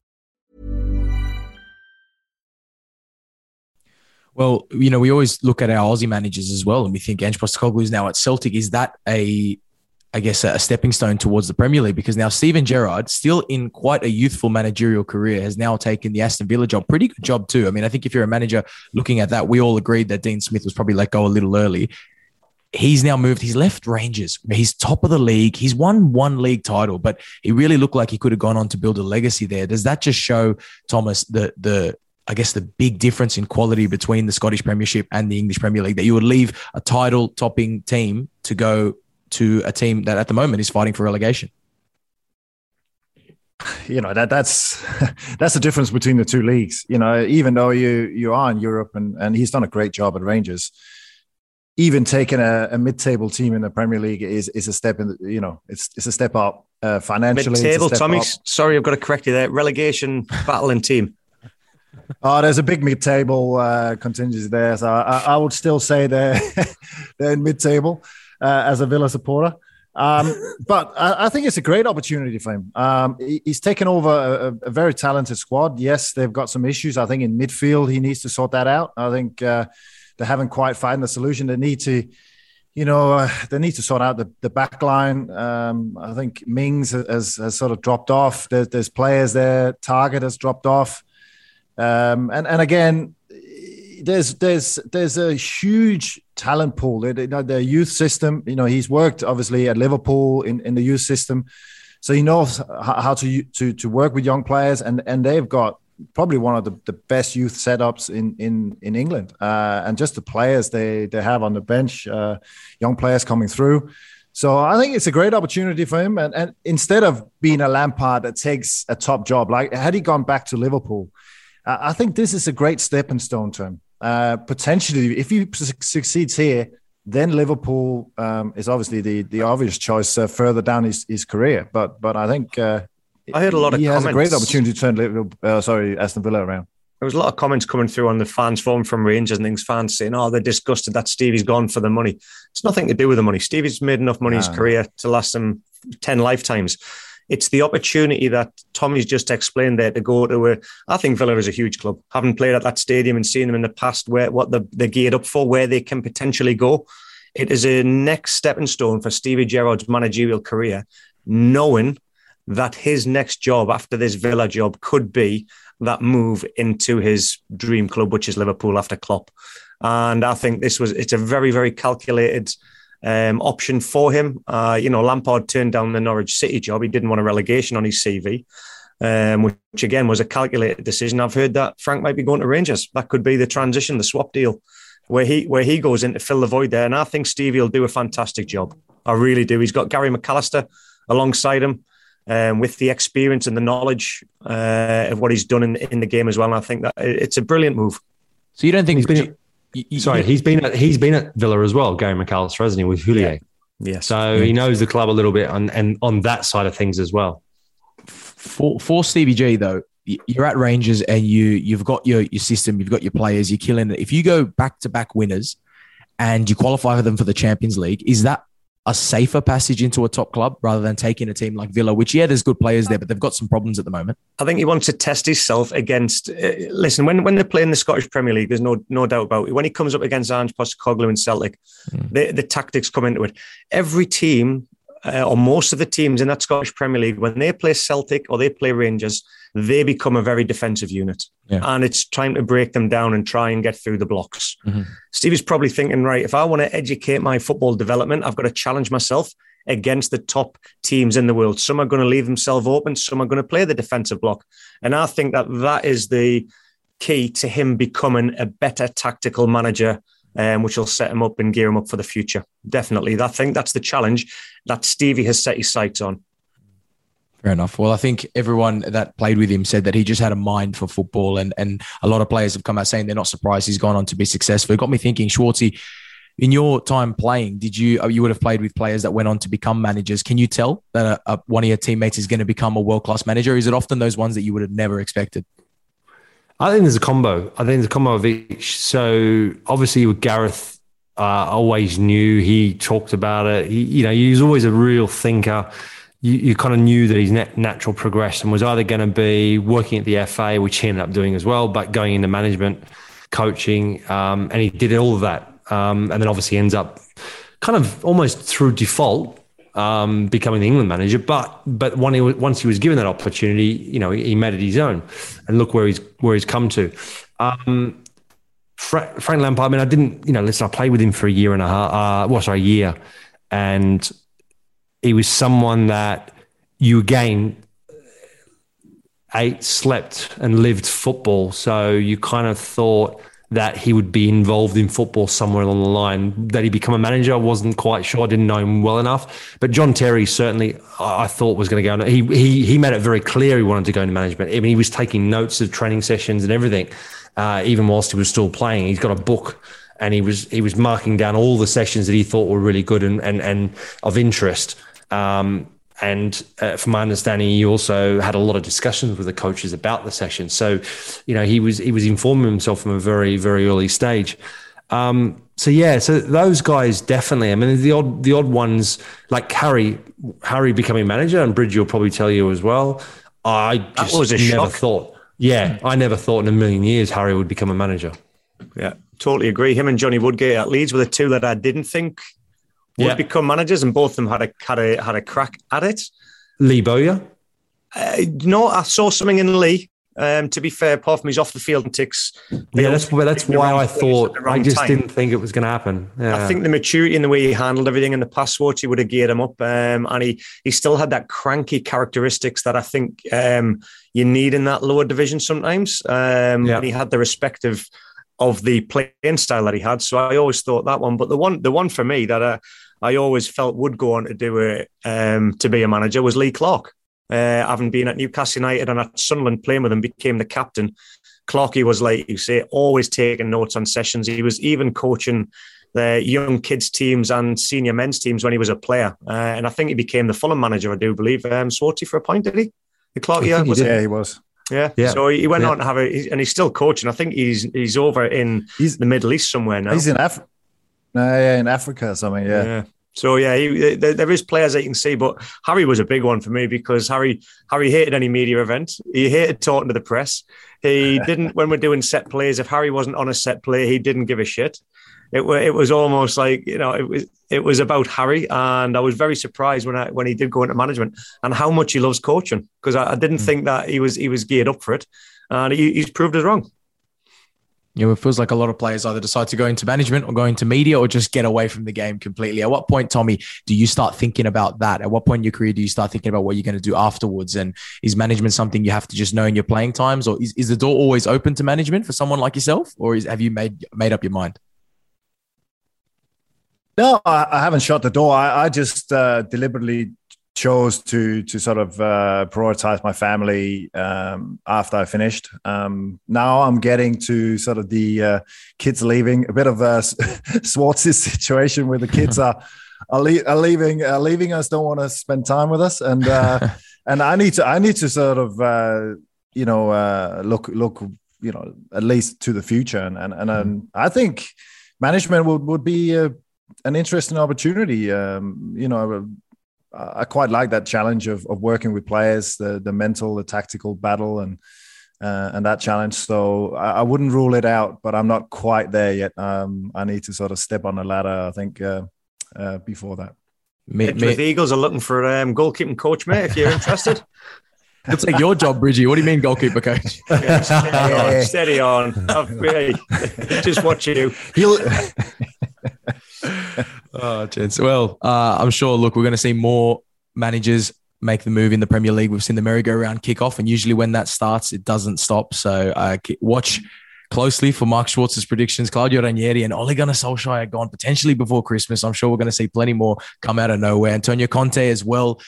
Well, you know, we always look at our Aussie managers as well, and we think Ange Postecoglou is now at Celtic. Is that a I guess, a stepping stone towards the Premier League because now Steven Gerrard, still in quite a youthful managerial career, has now taken the Aston Villa job. Pretty good job, too. I mean, I think if you're a manager looking at that, we all agreed that Dean Smith was probably let go a little early. He's now moved. He's left Rangers. He's top of the league. He's won one league title, but he really looked like he could have gone on to build a legacy there. Does that just show, Thomas, the the I guess the big difference in quality between the Scottish Premiership and the English Premier League that you would leave a title topping team to go to a team that at the moment is fighting for relegation. You know that that's that's the difference between the two leagues. You know, even though you you are in Europe and and he's done a great job at Rangers, even taking a, a mid-table team in the Premier League is is a step in. The, you know, it's it's a step up uh, financially. Mid-table, Tommy. Up. Sorry, I've got to correct you there. Relegation battling team. Oh, there's a big mid-table uh, contingency there, so I, I would still say they're they're in mid-table uh, as a Villa supporter. Um, but I, I, think it's a great opportunity for him. Um, he, he's taken over a, a, very talented squad. Yes, they've got some issues. I think in midfield he needs to sort that out. I think uh, they haven't quite found the solution. They need to, you know, uh, they need to sort out the, the back line. Um, I think Mings has, has sort of dropped off. There's, there's players there. Target has dropped off. Um, and and again, there's there's there's a huge talent pool. You know, the youth system. You know, he's worked obviously at Liverpool in, in the youth system, so he knows how to to to work with young players, and and they've got probably one of the, the best youth setups in in in England, uh, and just the players they they have on the bench, uh, young players coming through. So I think it's a great opportunity for him. And, and instead of being a Lampard that takes a top job, like had he gone back to Liverpool, I think this is a great stepping stone to him. Uh, potentially, if he su- succeeds here, then Liverpool um, is obviously the the obvious choice uh, further down his, his career. But but I think uh, I heard a lot of he comments. has a great opportunity to turn Liverpool, uh, sorry Aston Villa around. There was a lot of comments coming through on the fans forum from Rangers and things, fans saying, "Oh, they're disgusted that Stevie's gone for the money." It's nothing to do with the money. Stevie's made enough money in his career to last him ten lifetimes. It's the opportunity that Tommy's just explained there to go to a. I think Villa is a huge club. Having played at that stadium and seen them in the past, where what the, they're geared up for, where they can potentially go, it is a next stepping stone for Stevie Gerrard's managerial career, knowing that his next job after this Villa job could be that move into his dream club, which is Liverpool after Klopp. And I think this was it's a very very calculated um, option for him. Uh, you know, Lampard turned down the Norwich City job. He didn't want a relegation on his CV, um, which again was a calculated decision. I've heard that Frank might be going to Rangers. That could be the transition, the swap deal, where he where he goes in to fill the void there. And I think Stevie will do a fantastic job. I really do. He's got Gary McAllister alongside him. Um, with the experience and the knowledge uh, of what he's done in, in the game as well, and I think that it's a brilliant move. So you don't think he's been? You, sorry, he's been at he's been at Villa as well, Gary McAllister, hasn't he, with Houllier? Yeah. Yes. So yeah. he knows the club a little bit on and on that side of things as well. For for Stevie G though, you're at Rangers and you you've got your your system, you've got your players, you're killing it. If you go back to back winners and you qualify for them for the Champions League, is that a safer passage into a top club rather than taking a team like Villa, which yeah, there's good players there, but they've got some problems at the moment. I think he wants to test himself against. Uh, listen, when when they play in the Scottish Premier League, there's no no doubt about it. When he comes up against Ange Postecoglou and Celtic, mm. the, the tactics come into it. Every team uh, or most of the teams in that Scottish Premier League, when they play Celtic or they play Rangers, they become a very defensive unit. Yeah. And it's trying to break them down and try and get through the blocks. Mm-hmm. Stevie's probably thinking, right, if I want to educate my football development, I've got to challenge myself against the top teams in the world. Some are going to leave themselves open, some are going to play the defensive block. And I think that that is the key to him becoming a better tactical manager um, which will set him up and gear him up for the future. Definitely. I think that's the challenge that Stevie has set his sights on. Fair enough. Well, I think everyone that played with him said that he just had a mind for football, and and a lot of players have come out saying they're not surprised he's gone on to be successful. It got me thinking, Schwarzie, in your time playing, did you uh, you would have played with players that went on to become managers? Can you tell that a, a, one of your teammates is going to become a world class manager? Is it often those ones that you would have never expected? I think there's a combo. I think there's a combo of each. So obviously with Gareth, uh, always knew he talked about it. He, you know, he was always a real thinker. You, you kind of knew that his natural progression was either going to be working at the FA, which he ended up doing as well, but going into management, coaching, um, and he did all of that. Um, and then obviously ends up kind of almost through default um, becoming the England manager. But but he was, once he was given that opportunity, you know, he, he, made it his own, and look where he's where he's come to. Um, Fra- Frank Lampard. I mean, I didn't, you know, listen. I played with him for a year and a half. Uh, well, sorry, a year, and he was someone that you again ate, slept, and lived football. So you kind of thought that he would be involved in football somewhere along the line. That he become a manager, I wasn't quite sure. I didn't know him well enough. But John Terry certainly, I thought was going to go. He he he made it very clear he wanted to go into management. I mean, he was taking notes of training sessions and everything, uh, even whilst he was still playing. He's got a book. And he was he was marking down all the sessions that he thought were really good and and, and of interest. Um, and uh, from my understanding, he also had a lot of discussions with the coaches about the session. So, you know, he was he was informing himself from a very very early stage. Um, so yeah, so those guys definitely. I mean, the odd the odd ones like Harry Harry becoming manager, and Bridge will probably tell you as well. I just was a never shock. thought. Yeah, I never thought in a million years Harry would become a manager. Yeah, totally agree. Him and Johnny Woodgate at Leeds were the two that I didn't think would yeah. become managers, and both of them had a had a had a crack at it. Lee Bowyer. Uh, no, I saw something in Lee. Um, to be fair, apart from he's off the field and ticks. Yeah, that's that's why I thought I just time. didn't think it was going to happen. Yeah. I think the maturity and the way he handled everything in the past watch, he would have geared him up, um, and he he still had that cranky characteristics that I think um, you need in that lower division sometimes. Um, yeah. And he had the respect of of the playing style that he had. So I always thought that one. But the one the one for me that I, I always felt would go on to do it um, to be a manager was Lee Clark uh, having been at Newcastle United and at Sunderland playing with him, became the captain. Clarky was like you say, always taking notes on sessions. He was even coaching the young kids teams and senior men's teams when he was a player. Uh, and I think he became the Fulham manager, I do believe. Um, Swarty for a point, did he? The Clark, yeah, was yeah, he was. Yeah. yeah. So he went yeah. on to have a, and he's still coaching. I think he's he's over in he's, the Middle East somewhere now. He's in Africa. No, yeah, in Africa or something. Yeah. yeah. So yeah, he, there, there is players that you can see, but Harry was a big one for me because Harry Harry hated any media event. He hated talking to the press. He didn't when we're doing set plays. If Harry wasn't on a set play, he didn't give a shit. It, it was almost like you know it was it was about Harry, and I was very surprised when I when he did go into management and how much he loves coaching because I, I, didn't mm. think that he was he was geared up for it, and he, he's proved us wrong you know, it feels like a lot of players either decide to go into management or go into media or just get away from the game completely. At what point, Tommy, do you start thinking about that? At what point in your career do you start thinking about what you're going to do afterwards? And is management something you have to just know in your playing times, or is, is the door always open to management for someone like yourself, or is, have you made made up your mind? No, I, I haven't shut the door. I, I just uh, deliberately chose to to sort of uh, prioritize my family um, after I finished. Um, now I'm getting to sort of the uh, kids leaving, a bit of a Swartz's situation where the kids are are, le- are leaving are leaving us, don't want to spend time with us, and uh, and I need to I need to sort of uh, you know uh, look look you know at least to the future, and and and, and I think management would would be. A, an interesting opportunity. Um, you know, I quite like that challenge of, of working with players, the the mental, the tactical battle, and uh, and that challenge. So I, I, wouldn't rule it out, but I'm not quite there yet. Um, I need to sort of step on the ladder. I think uh, uh, before that. Me, me. The Eagles are looking for a um, goalkeeping coach, mate. If you're interested. He'll take your job, Bridgie. What do you mean, goalkeeper coach? Yeah, steady on, steady on. Really, just watch you. He'll oh, gents. Well, uh, I'm sure. Look, we're going to see more managers make the move in the Premier League. We've seen the merry-go-round kick off, and usually when that starts, it doesn't stop. So uh, watch closely for Mark Schwarzer's predictions. Claudio Ranieri and Ole Gunnar Solskjaer gone potentially before Christmas. I'm sure we're going to see plenty more come out of nowhere. Antonio Conte as well.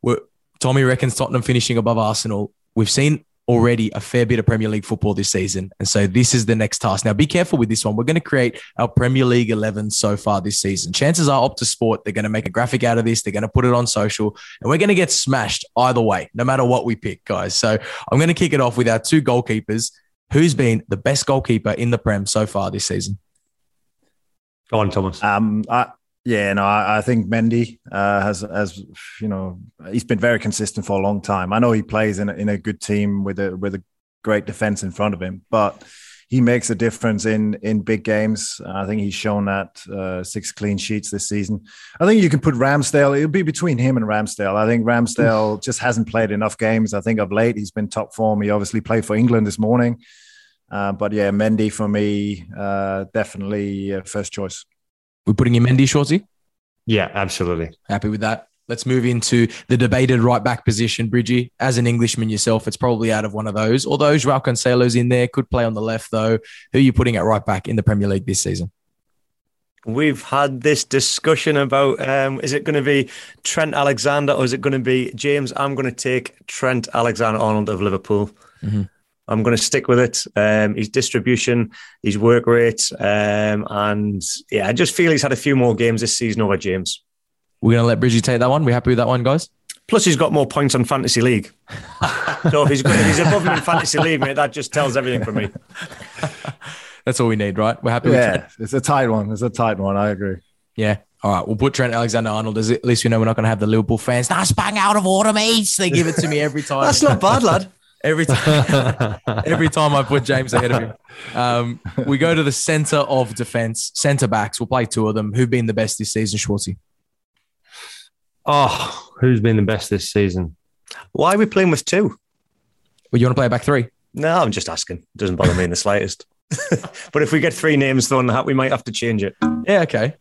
We're, Tommy reckons Tottenham finishing above Arsenal. We've seen already a fair bit of Premier League football this season. And so this is the next task. Now, be careful with this one. We're going to create our Premier League 11 so far this season. Chances are, Optus Sport, they're going to make a graphic out of this. They're going to put it on social, and we're going to get smashed either way, no matter what we pick, guys. So I'm going to kick it off with our two goalkeepers. Who's been the best goalkeeper in the Prem so far this season? Go on, Thomas. Um, I, yeah, no, I, I think Mendy uh, has, has, you know, he's been very consistent for a long time. I know he plays in a, in a good team with a with a great defense in front of him, but he makes a difference in in big games. I think he's shown that uh, six clean sheets this season. I think you can put Ramsdale. It'll be between him and Ramsdale. I think Ramsdale just hasn't played enough games. I think of late he's been top form. He obviously played for England this morning, uh, but yeah, Mendy for me uh, definitely first choice. We're putting in Mendy, Shorty? Yeah, absolutely. Happy with that. Let's move into the debated right back position, Bridgie. As an Englishman yourself, it's probably out of one of those. Although Joao Cancelo's in there, could play on the left though. Who are you putting at right back in the Premier League this season? We've had this discussion about um, is it going to be Trent Alexander or is it going to be James? I'm going to take Trent Alexander Arnold of Liverpool. Mm-hmm. I'm going to stick with it. Um, his distribution, his work rate, um, and yeah, I just feel he's had a few more games this season over James. We're going to let Bridgie take that one. We happy with that one, guys? Plus, he's got more points on fantasy league. so if he's, if he's above me in fantasy league, mate, that just tells everything for me. That's all we need, right? We're happy. With that. Yeah, it's a tight one. It's a tight one. I agree. Yeah. All right, we'll put Trent Alexander Arnold. At least we know we're not going to have the Liverpool fans. That's bang out of order, mate. They give it to me every time. That's not bad, lad. Every time, every time I put James ahead of him. Um, we go to the center of defense, center backs. We'll play two of them. Who've been the best this season, Schwarzie? Oh, who's been the best this season? Why are we playing with two? Well, you want to play a back three? No, I'm just asking. It doesn't bother me in the slightest. but if we get three names thrown in the hat, we might have to change it. Yeah, okay.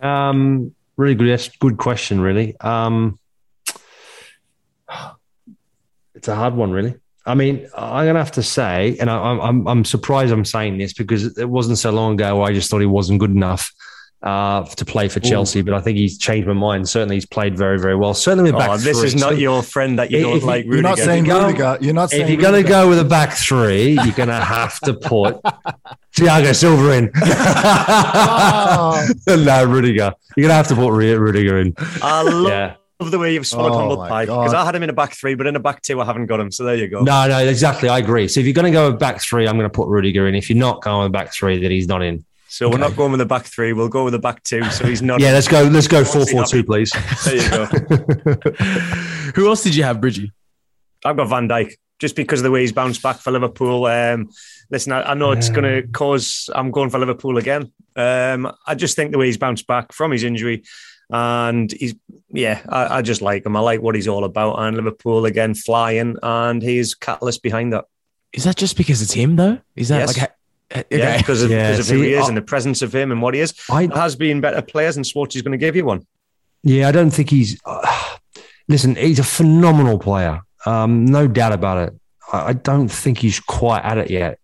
Um, really good. That's good question. Really. Um, it's a hard one, really. I mean, I'm gonna have to say, and I, I'm I'm surprised I'm saying this because it wasn't so long ago I just thought he wasn't good enough uh, to play for Chelsea, Ooh. but I think he's changed my mind. Certainly, he's played very, very well. Certainly, with back. Oh, this three. is not your friend that you if, don't like. You're not saying Rudiger. You're not saying. If you're going to go with a back three, you're going to have to put Thiago Silva in. oh. no, Rudiger. You're going to have to put Rudiger in. I love. Yeah the way you've swallowed oh humble pie because I had him in a back three, but in a back two, I haven't got him. So there you go. No, no, exactly. I agree. So if you're going to go with back three, I'm going to put Rudiger in. If you're not going with back three, then he's not in. So okay. we're not going with the back three. We'll go with the back two. So he's not. yeah, let's go. Let's go four four two, please. There you go. Who else did you have, Bridgie? I've got Van Dijk just because of the way he's bounced back for Liverpool. Um, listen, I, I know it's going to cause. I'm going for Liverpool again. Um, I just think the way he's bounced back from his injury, and he's yeah, I, I, just like him. I like what he's all about. And Liverpool again flying, and he's catalyst behind that. Is that just because it's him though? Is that yes. like Okay. Yeah, because of, yeah, of see, who he is I, and the presence of him and what he is. I, has been better players, and Schwartz is going to give you one. Yeah, I don't think he's. Uh, listen, he's a phenomenal player. Um, no doubt about it. I, I, don't think he's quite at it yet.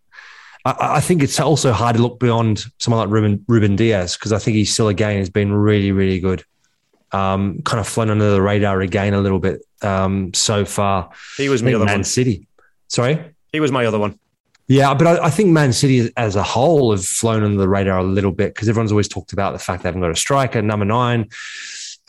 I, I, think it's also hard to look beyond someone like Ruben, Ruben Dias because I think he's still again has been really, really good. Um, kind of flown under the radar again a little bit um, so far. He was my other Man one. City. Sorry, he was my other one. Yeah, but I, I, think Man City as a whole have flown under the radar a little bit because everyone's always talked about the fact they haven't got a striker, number nine,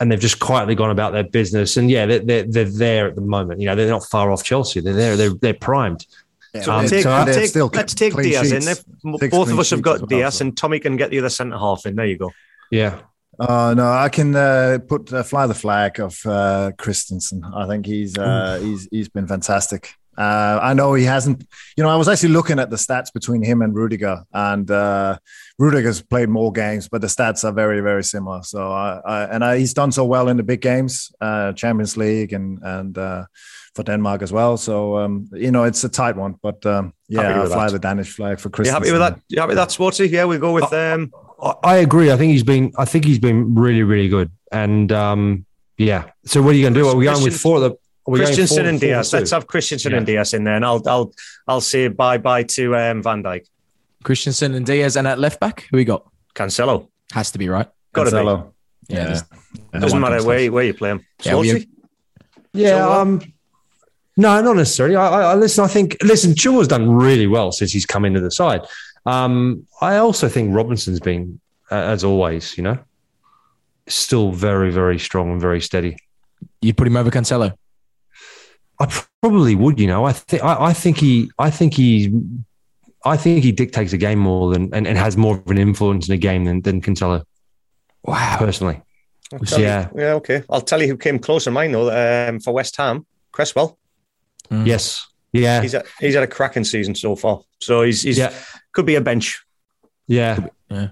and they've just quietly gone about their business. And yeah, they're, they're, they're there at the moment. You know, they're not far off Chelsea. They're there. They're, they're primed. Yeah, so, um, take, so take, let's take Dias sheets. in. If both of us have got Dias, and Tommy can get the other centre half in. There you go. Yeah. Uh, no, I can uh, put uh, fly the flag of uh, Christensen. I think he's uh, he's he's been fantastic. Uh, I know he hasn't. You know, I was actually looking at the stats between him and Rudiger, and uh, Rudiger's played more games, but the stats are very, very similar. So, I, I and I, he's done so well in the big games, uh, Champions League, and and uh, for Denmark as well. So, um, you know, it's a tight one, but um, yeah, I'll fly that. the Danish flag for Chris. You happy with that? You happy with that, Swarty? Yeah, we go with. Um... I, I agree. I think he's been. I think he's been really, really good, and um, yeah. So, what are you going to do? Are we going with four of the? Christensen and Dias. Let's have Christensen yeah. and Dias in there, and I'll I'll I'll say bye bye to um, Van Dijk. Christensen and Dias, and at left back, who we got? Cancelo has to be right. Got to be. Yeah, yeah. doesn't matter where where you play him. Yeah, yeah. Um, no, not necessarily. I, I, listen. I think listen. Chilwell's done really well since he's come into the side. Um, I also think Robinson's been, uh, as always, you know, still very, very strong and very steady. You put him over Cancelo. I probably would. You know, I think I, I, think he, I think he, I think he dictates a game more than and, and has more of an influence in a game than than Cancelo. Wow, personally, yeah, you, yeah, okay. I'll tell you who came close in mine though. Um, for West Ham, Cresswell. Mm. Yes, yeah, he's a, he's had a cracking season so far. So he's he's yeah. could be a bench. Yeah, yeah.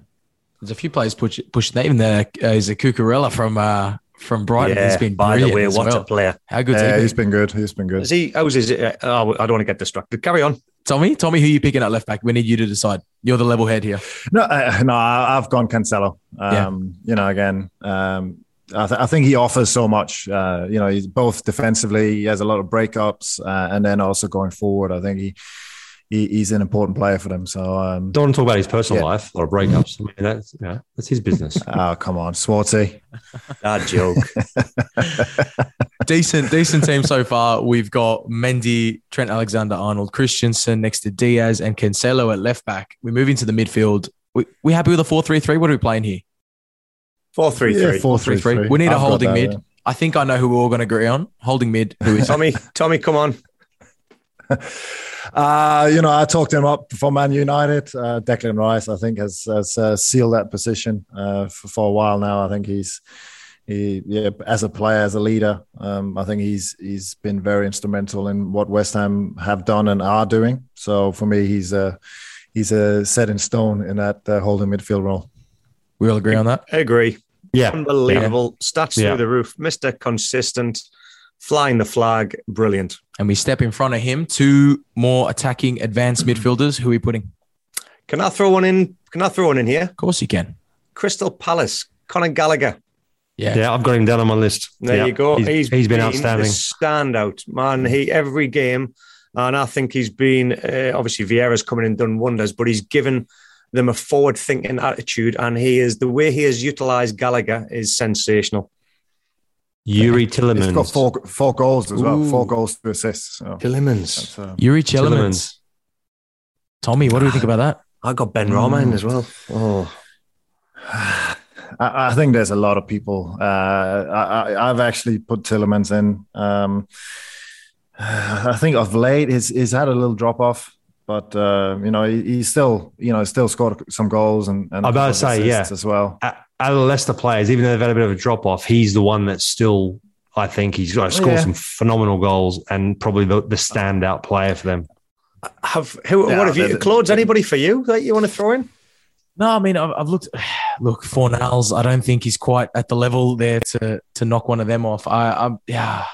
There's a few players push, pushing that. Even there uh, is a Cucurella from uh, from Brighton. Yeah, he's been by the way, what well. a player! How good? Yeah, he has been good. He's been good. Is he? How's his? Uh, oh, I don't want to get distracted. Carry on. Tommy, Tommy, who are you picking at left back? We need you to decide. You're the level head here. No, uh, no, I've gone Cancelo. Um, yeah. You know, again, um, I, th- I, think he offers so much. Uh, you know, he's both defensively, he has a lot of breakups, uh, and then also going forward. I think he he, he's an important player for them. So um, don't want to talk about his personal yeah. life or breakups. I mean, that's yeah, that's his business. oh come on, Swarty. that joke. decent, decent team so far. We've got Mendy, Trent Alexander-Arnold, Christensen next to Dias and Cancelo at left back. We move into the midfield. We we happy with a four three three? What are we playing here? Four three three. Yeah, four three three. We need I've a holding that, mid. Yeah. I think I know who we're all going to agree on. Holding mid. Who is Tommy? Tommy, come on. Uh, you know, I talked him up for Man United. Uh, Declan Rice, I think, has, has uh, sealed that position uh, for, for, a while now. I think he's he, yeah, as a player, as a leader, um, I think he's he's been very instrumental in what West Ham have done and are doing. So for me, he's a he's a set in stone in that uh, holding midfield role. We all agree on that. I agree. Yeah, unbelievable yeah. stats yeah. through the roof. Mister Consistent flying the flag, brilliant. And we step in front of him, two more attacking advanced midfielders. Who are we putting? Can I throw one in? Can I throw one in here? Of course you can. Crystal Palace, Conor Gallagher. Yeah. Yeah, I've got him down on my list. There Yeah, you go. He's, he's been the outstanding. standout man. He every game, and I think he's been uh, obviously Vieira's coming and done wonders, but he's given them a forward-thinking attitude, and he is the way he has utilised Gallagher is sensational. Youri He's Tielemans. got four four goals as well. Ooh. Four goals to assists. So Tielemans. that's, uh, Youri Tielemans. Tommy, what do we think about that? I got Benrahma in as well. Oh, I, I think there's a lot of people. Uh, I, I, I've actually put Tielemans in. Um, I think of late he's, he's had a little drop off, but uh, you know he, he's still you know still scored some goals and, and I'm about to a couple of say, yeah. as well. out out of the Leicester players, even though they've had a bit of a drop off, he's the one that's still. I think he's got to score Yeah. some phenomenal goals and probably the, the standout player for them. have who? Yeah, what have you, there's- Claude's? Anybody for you that you want to throw in? No, I mean, I've, I've looked. Look, Fornals, I don't think he's quite at the level there to to knock one of them off. I, I'm, yeah.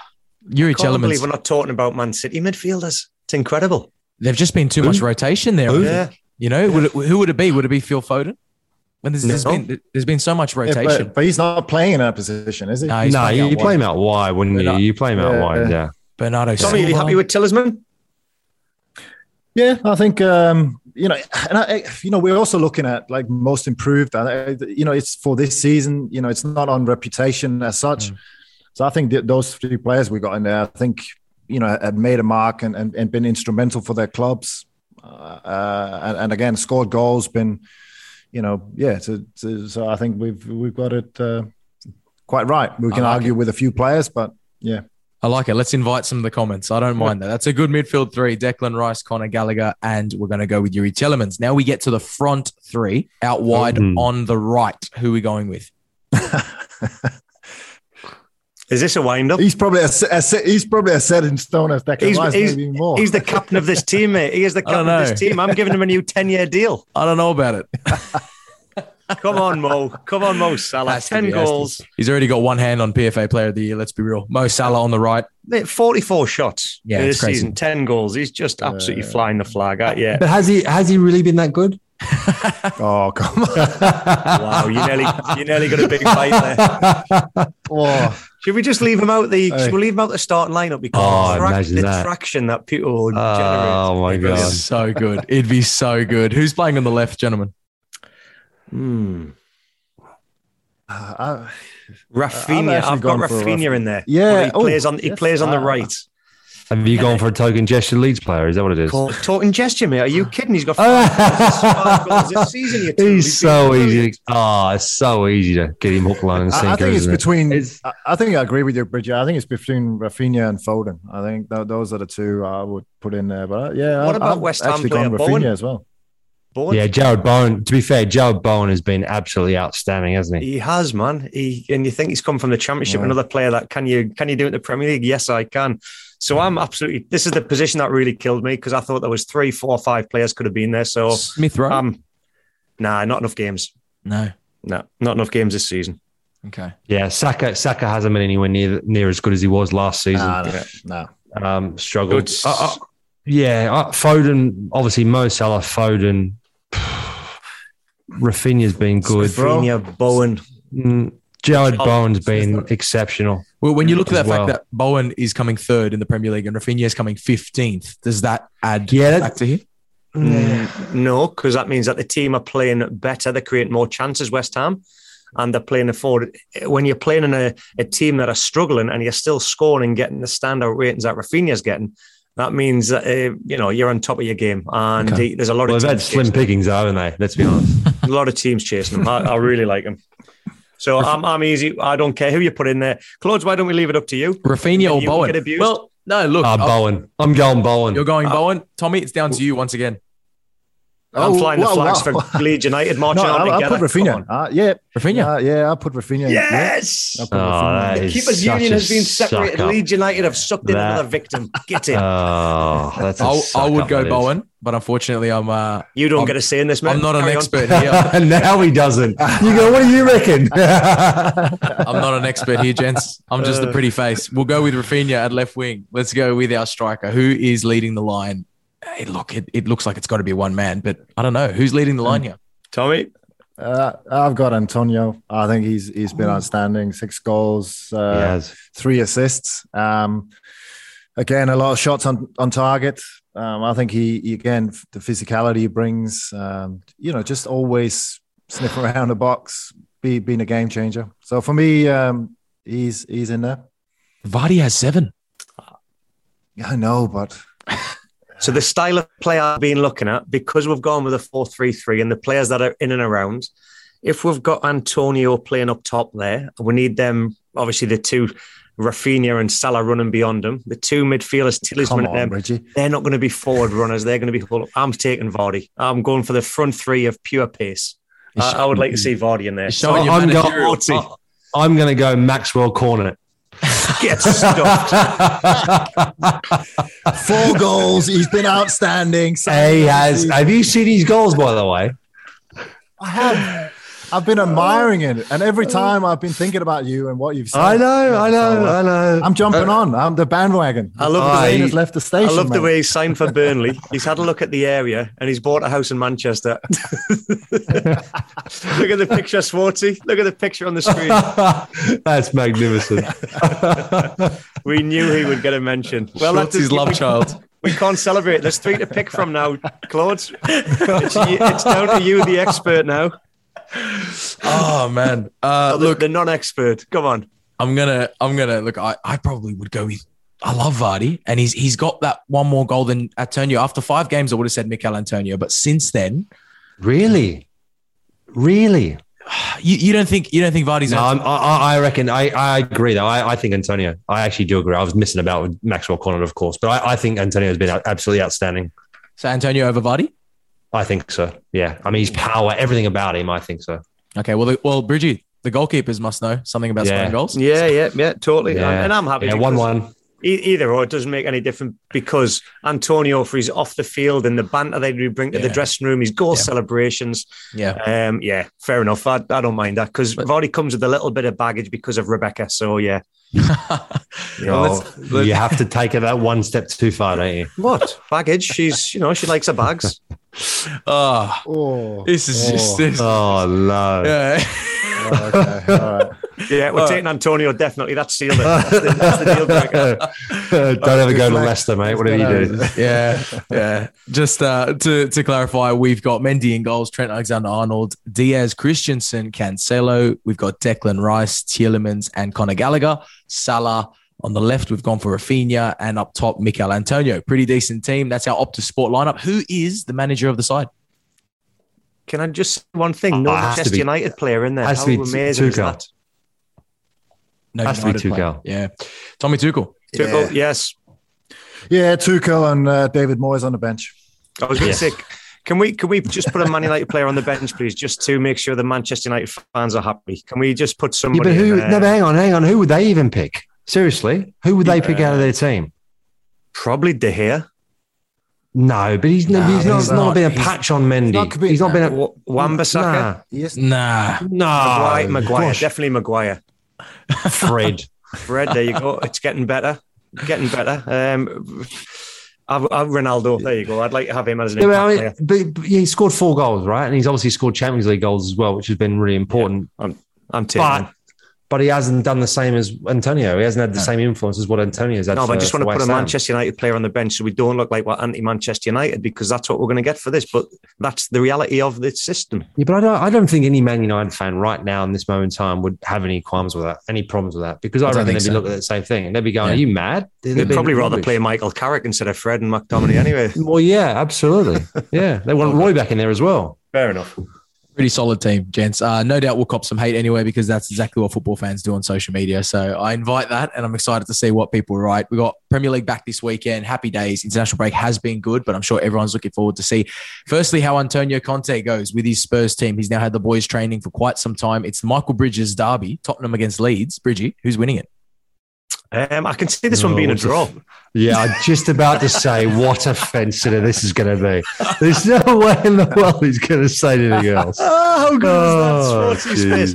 Youri Can't believe Tielemans, we're not talking about Man City midfielders. It's incredible. They've just been too much rotation there. I Who? think. Yeah. You know, would it, who would it be? Would it be Phil Foden? When there's, there's No. been there's been so much Yeah, rotation. but, but he's not playing in that position, is he? No, he's no, playing you, you play him out wide, wouldn't But you? You play him out Yeah. wide, yeah. Bernardo Tommy, are you happy with Tielemans? Yeah, I think um, you know, and I, you know, we're also looking at like most improved. Uh, you know, it's for this season. You know, it's not on reputation as such. Mm. So I think that those three players we got in there, I think you know, had made a mark and and, and been instrumental for their clubs, uh, uh, and, and again scored goals. Been, you know, yeah. So, so, I think we've we've got it uh, quite right. We can like argue with a few players, but yeah. I like it. Let's invite some of the comments. I don't mind that. That's a good midfield three: Declan Rice, Conor Gallagher, and we're going to go with Youri Tielemans. Now we get to the front three, out wide Mhm. on the right. Who are we going with? Is this a wind up? He's probably a, a he's probably a set in stone as Declan He's- Rice, he's- maybe more. He's the captain of this team, mate. He is the captain of this team. I'm giving him a new 10 year deal. I don't know about it. Come on, Mo. Come on, Mo Salah. Has 10 be, has goals, He's already got one hand on PFA Player of the Year. Let's be real. Mo Salah on the right. Mate, 44 shots Yeah, this crazy. season, 10 goals. He's just absolutely flying the flag. Uh, yeah. But has he has he really been that good? oh come on! Wow, you nearly, you nearly got a big fight there. Oh, Should we just leave him out the? Hey. Should we leave him out the starting lineup because Oh, the, track- the that. traction that people will generate. oh my It'd god! be so good. It'd be so good. Who's playing on the left, gentlemen? Hmm. I, Raphinha, I've got gone for Raphinha in there. Yeah, he oh, plays on. He yes. plays on the Ah. right. Have you gone for a token gesture Leeds player? Is that what it is? Call- Talking gesture, mate. Are you kidding? He's got five goals, five goals this season. You two. So brilliant. easy. Oh, it's so easy to get him hook, line, and I, sinker. I think it's isn't it? between. It's- I, I think I agree with you, Bridget. I think it's between Raphinha and Foden. I think th- those are the two I would put in there. But uh, yeah, What I, about I've West Ham actually player gone Bowen? As well. Bowen? Yeah, Jarrod Bowen. To be fair, Jarrod Bowen has been absolutely outstanding, hasn't he? He has, man. He and you think he's come from the championship? Yeah. Another player that can you can you do it in the Premier League? Yes, I can. So I'm absolutely. This is the position that really killed me because I thought there was three, four, five players could have been there. So Smith Rowe? um, nah, not enough games. no. No, not enough games this season. Okay. Yeah, Saka. Saka hasn't been anywhere near near as good as he was last season. Nah, no, Yeah. no. um, struggled. Uh, uh, yeah, uh, Foden. Obviously, Mo Salah, Foden. Raphinha's been good. Raphinha, Bowen. Mm, Jarrod Oh, Bowen's been exceptional. Well, when you look at As that well. fact that Bowen is coming third in the Premier League and Raphinha is coming 15th, does that add Yeah, that- back to here? Mm, no, because that means that the team are playing better. They're creating more chances, West Ham, and they're playing a forward. When you're playing in a, a team that are struggling and you're still scoring and getting the standout ratings that Raphinha's getting, that means that uh, you know you're on top of your game. And Okay. he- there's a lot Well, of they've had teams slim chasing him. pickings, haven't they? Let's be honest. a lot of teams chasing him. I, I really like him. So I'm, I'm easy. I don't care who you put in there. Claude, why don't we leave it up to you? Raphinha or You Bowen? get abused? Well, no, look. I'll- Bowen. I'm going Bowen. You're going Uh, Bowen. Tommy, it's down to you once again. I'm Oh, flying the wow, flags wow. for Leeds United No, marching on I'll, I'll put Come Raphinha. on. Uh, yeah, Raphinha. uh, yeah, I'll put Raphinha. in. Yeah, Yes. I'll put Oh, Raphinha. that in. is Keepers Union has been separated. Leeds United have sucked in another victim. Get it. Oh, that's a I, I would go that is. Bowen. But unfortunately, I'm. Uh, you don't I'm, get a say in this, man. I'm not an expert here. now he doesn't. You go. What do you reckon? I'm not an expert here, gents. I'm just a pretty face. We'll go with Raphinha at left wing. Let's go with our striker. Who is leading the line? Hey, look, it, it looks like it's got to be one man, but I don't know who's leading the line here. Tommy. Uh, I've got Antonio. I think he's he's been outstanding. Six goals, uh, three assists. Um, again, a lot of shots on on target. Um, I think he, he, again the physicality he brings. Um, you know, just always sniff around the box, be being a game changer. So for me, um, he's he's in there. Vardy has seven. I know, but so the style of play I've been looking at, because we've gone with a 4-3-3 and the players that are in and around, if we've got Antonio playing up top there, we need them, obviously the two, Raphinha and Salah running beyond them. The two midfielders, Tielemans and them, Reggie. they're not going to be forward runners. They're going to be, I'm taking Vardy. I'm going for the front three of pure pace. I, I, would like to see Vardy in there. So I'm, going, I'm going to go Maxwell Cornet. Get stuffed. Four goals. He's been outstanding. He has. Have you seen his goals, by the way? I have. I've been admiring it, and every time I've been thinking about you and what you've said. I know, I know, I know. I'm jumping uh, on. I'm the bandwagon. I love the way he's left the station. I love mate. the way he signed for Burnley. he's had a look at the area, and he's bought a house in Manchester. look at the picture, Swarty. Look at the picture on the screen. That's magnificent. we knew he would get a mention. Well, that's his love child. We can't celebrate. There's three to pick from now, Claude. It's, it's down to you, the expert, now oh man. Uh, oh, the, look, the non-expert. Come on. I'm gonna. I'm gonna look. I, I probably would go with. I love Vardy, and he's he's got that one more goal than Antonio. After five games, I would have said Michail Antonio, but since then, really, really, you, you don't think you don't think Vardy's? No, I, I reckon I, I agree though. I, I think Antonio. I actually do agree. I was missing about with Maxwell Cornet, of course, but I, I think Antonio has been absolutely outstanding. So Antonio over Vardy? I think so. Yeah. I mean, his power, everything about him, I think so. Okay. Well, the, well, Bridgie, the goalkeepers must know something about yeah. scoring goals. Yeah, yeah, yeah, totally. Yeah. And I'm happy. Yeah, one one. Either or, it doesn't make any difference because Antonio, for his off the field and the banter they bring to yeah. the dressing room, his goal yeah. celebrations. Yeah, um, yeah, fair enough. I, I don't mind that because Vardy comes with a little bit of baggage because of Rebecca. So yeah, you, know, let's, let's, you have to take it that one step too far, don't you? What baggage? She's you know she likes her bags. oh, oh, this is oh. just this. Oh no. Yeah. oh, okay. All right. Yeah, we're taking Antonio definitely. That's sealed. That's the, that's the deal breaker. Don't ever go to Leicester, mate. What do you do? yeah, yeah. Just uh, to to clarify, we've got Mendy in goals, Trent Alexander-Arnold, Dias, Christensen, Cancelo. We've got Declan Rice, Tielemans, and Conor Gallagher. Salah. On the left, we've gone for Raphinha, and up top, Michail Antonio. Pretty decent team. That's our Optus Sport lineup. Who is the manager of the side? Can I just one thing? No oh, Manchester United player in there. Has How to be amazing is that? No, has United to be Tuchel. Yeah, Tommy Tuchel. Tuchel, yeah. yes. Yeah, Tuchel and uh, David Moyes on the bench. I was going to yes. say, can we can we just put a Man United player on the bench, please, just to make sure the Manchester United fans are happy? Can we just put somebody? Yeah, but who? In, no, but hang on, hang on. Who would they even pick? Seriously, who would they pick out of their team? Probably De Gea. No, but he's, no, he's, not, he's not, not been a patch on Mendy. Not, he's not been a Wan-Bissaka. Nah, nah, Maguire, Maguire definitely Maguire. Fred, Fred. There you go. It's getting better, getting better. Um, I've, I've Ronaldo. There you go. I'd like to have him as an yeah, I mean, but, but, yeah, he scored four goals, right? And he's obviously scored Champions League goals as well, which has been really important. Yeah, I'm, I'm taking. But he hasn't done the same as Antonio. He hasn't had the no. same influence as what Antonio has had. No, but for, I just want to put a Ham. Manchester United player on the bench so we don't look like we're anti-Manchester United because that's what we're going to get for this. But that's the reality of this system. Yeah, but I don't. I don't think any Man United fan right now in this moment in time would have any qualms with that, any problems with that, because I, I reckon they'd be looking at the same thing and they'd be going, yeah. "Are you mad?" They'd, they'd probably rather rubbish. play Michael Carrick instead of Fred and McTominay anyway. well, yeah, absolutely. yeah, they want Roy back in there as well. Fair enough. Pretty solid team, gents. Uh, no doubt we'll cop some hate anyway because that's exactly what football fans do on social media. So I invite that, and I'm excited to see what people write. We got Premier League back this weekend. Happy days. International break has been good, but I'm sure everyone's looking forward to see, firstly, how Antonio Conte goes with his Spurs team. He's now had the boys training for quite some time. It's Michael Bridges derby, Tottenham against Leeds. Bridgie, who's winning it? Um, I can see this one being a what's draw. Yeah, I'm just about to say what a fence this is going to be. There's no way in the world he's going to say anything else. Oh, how good Oh, is that? Schwartz's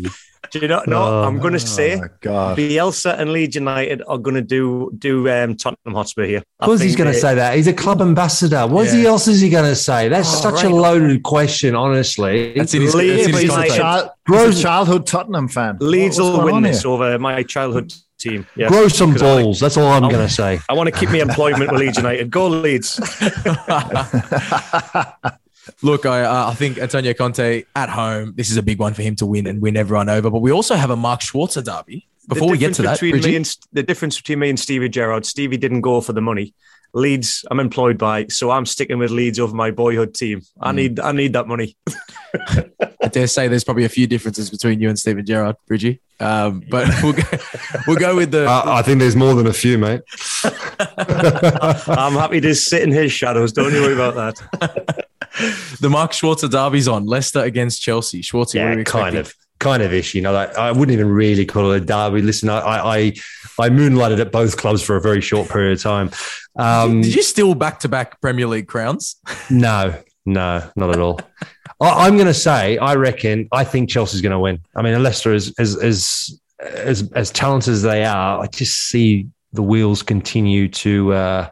Do you know? No, Oh. I'm going to say Oh God. Bielsa and Leeds United are going to do do um, Tottenham Hotspur here. I Of course, he's going to say that. He's a club ambassador. What Yeah. he else is he going to say? That's Oh, such a loaded question, honestly. That's in his, Leeds that's in his United. contract. Child, Grows- he's a childhood Tottenham fan. Leeds What- what's will win this over my childhood team. Yes. Grow some Because I balls. That's all I'm going to say. I want to keep my employment with Leeds United. Go Leeds. Look, I, uh, I think Antonio Conte at home, this is a big one for him to win and win everyone over. But we also have a Mark Schwarzer derby. Before we get to that, me and, the difference between me and Stevie Gerrard, Stevie didn't go for the money. Leeds, I'm employed by, so I'm sticking with Leeds over my boyhood team. I Mm. need, I need that money. I dare say there's probably a few differences between you and Steven Gerrard, Bridgie. Um, but we'll go, we'll go with the. Uh, I think there's more than a few, mate. I'm happy to sit in his shadows. Don't you worry about that. the Mark Schwarzer derby's on Leicester against Chelsea. Schwarzer, Yeah, kind of, kind of ish. You know, like, I wouldn't even really call it a derby. Listen, I, I, I, I moonlighted at both clubs for a very short period of time. Um, Did you steal back to back Premier League crowns? No, no, not at all. I, I'm going to say, I reckon, I think Chelsea's going to win. I mean, Leicester is as as as as talented as they are. I just see the wheels continue to uh,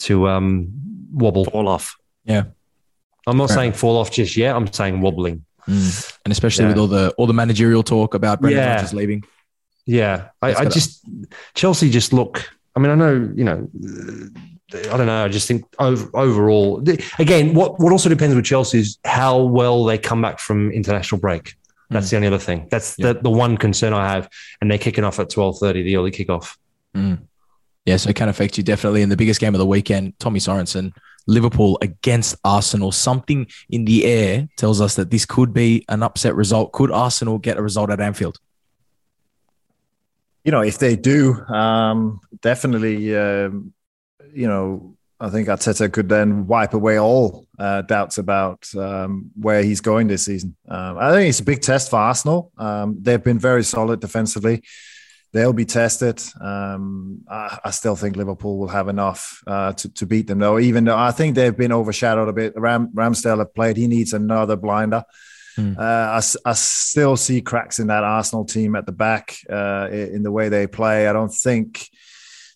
to um, wobble. Fall off. Yeah, I'm not Fair saying fall off just yet. I'm saying wobbling. Mm. And especially Yeah. with all the all the managerial talk about Brendan Yeah. Rodgers leaving. Yeah, I, I just Chelsea just look. I mean, I know you know. I don't know. I just think over, overall, again, what what also depends with Chelsea is how well they come back from international break. That's mm. the only other thing. That's Yeah. the, the one concern I have. And they're kicking off at twelve thirty, the early kickoff. Mm. Yeah, so it can affect you definitely in the biggest game of the weekend. Tommy Sorensen, Liverpool against Arsenal. Something in the air tells us that this could be an upset result. Could Arsenal get a result at Anfield? you know, if they do, um, definitely, um, you know, I think Arteta could then wipe away all uh, doubts about um, where he's going this season. Um, I think it's a big test for Arsenal. Um, they've been very solid defensively. They'll be tested. Um, I, I still think Liverpool will have enough uh, to, to beat them, though. Even though I think they've been overshadowed a bit. Ram, Ramsdale have played; he needs another blinder. Hmm. Uh, I, I still see cracks in that Arsenal team at the back uh, in the way they play. I don't think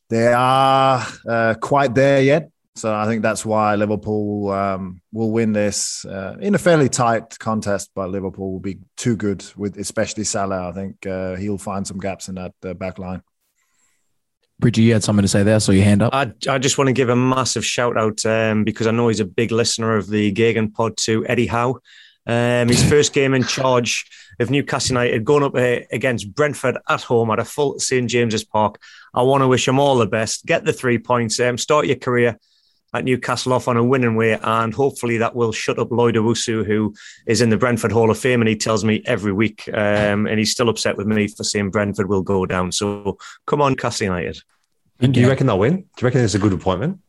they are uh, quite there yet. So I think that's why Liverpool um, will win this uh, in a fairly tight contest. But Liverpool will be too good with, especially Salah. I think uh, he'll find some gaps in that uh, back line. Bridgie, you had something to say there, so your hand up. I, I just want to give a massive shout out um, because I know he's a big listener of the Gegenpod to Eddie Howe. Um, his first game in charge of Newcastle United, going up uh, against Brentford at home at a full St James's Park. I want to wish him all the best. Get the three points. Um, start your career at Newcastle off on a winning way, and hopefully that will shut up Lloyd Owusu, who is in the Brentford Hall of Fame, and he tells me every week, um, and he's still upset with me for saying Brentford will go down. So come on, Newcastle United. Do you reckon they'll win? Do you reckon it's a good appointment?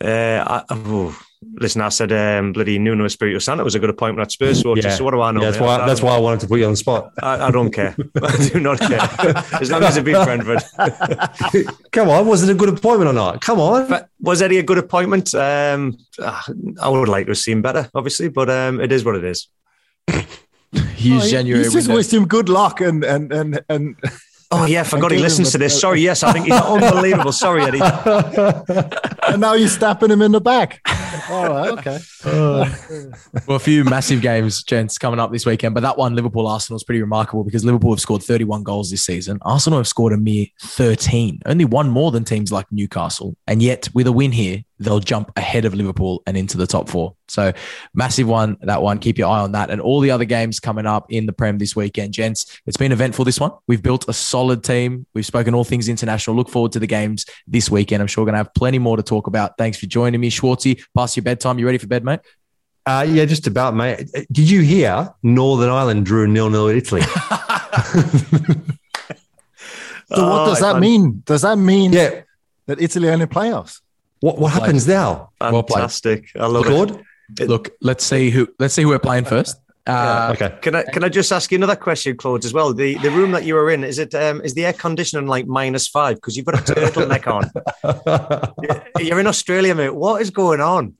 Uh, I, oh, listen, I said um, bloody Nuno Espirito Santo was a good appointment at Spurs. So, Yeah. so what do I know? Yeah, that's why. I, That's why I wanted to put you on the spot. I, I don't care. I do not care. As long as it beats Brentford. Come on, was it a good appointment or not? Come on. But was Eddie a good appointment? Um, I would like to have seen better, obviously, but um, it is what it is. He's Oh, he- he's just window. wished him good luck and and and and Oh yeah, I forgot he listens to this. Sorry, yes, I think he's unbelievable. Sorry, Eddie. and now you're stabbing him in the back. All right, okay. Well, a few massive games, gents, coming up this weekend. But that one, Liverpool Arsenal, is pretty remarkable because Liverpool have scored 31 goals this season. Arsenal have scored a mere 13, only one more than teams like Newcastle. And yet, with a win here, they'll jump ahead of Liverpool and into the top four. So, massive one, that one. Keep your eye on that. And all the other games coming up in the Prem this weekend, gents. It's been eventful this one. We've built a solid team. We've spoken all things international. Look forward to the games this weekend. I'm sure we're going to have plenty more to talk about. Thanks for joining me, Schwarzie. Past your bedtime. You ready for bed, mate? Uh, yeah, just about, mate. Did you hear Northern Ireland drew nil nil at Italy? So what Oh, does that I- mean? Does that mean yeah. that Italy only in the playoffs? What what happens now? Well played. Fantastic. I love it. Claude? Look, let's see who let's see who we're playing first. Uh, okay. Can I can I just ask you another question, Claude, as well? The the room that you were in is it um, is the air conditioning like minus five because you've got a turtleneck on? You're in Australia, mate. What is going on?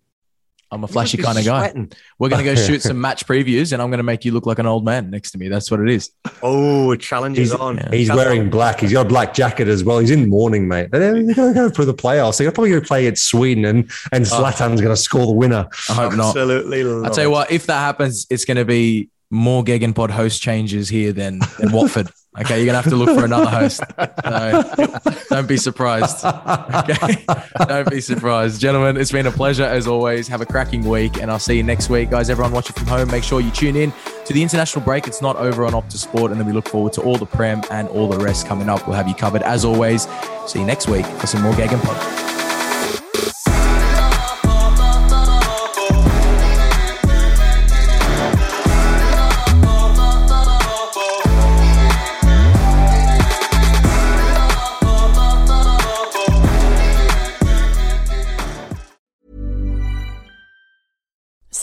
I'm a flashy kind of guy. Sweating. We're going to go shoot some match previews and I'm going to make you look like an old man next to me. That's what it is. Oh, challenge is He's- on. yeah. He's wearing black. He's got a black jacket as well. He's in mourning, mate. They're going to go for the playoffs. They're probably going to play at Sweden, and and oh. Zlatan's going to score the winner. I hope not. Absolutely. I'll tell you what, if that happens, it's going to be more Gegenpod host changes here than, than Watford. Okay, you're to have to look for another host. So don't be surprised. Okay, don't be surprised. Gentlemen, it's been a pleasure as always. Have a cracking week, and I'll see you next week. Guys, everyone watching from home, make sure you tune in to the international break. It's not over on Optus Sport, and then we look forward to all the Prem and all the rest coming up. We'll have you covered as always. See you next week for some more Gegenpod.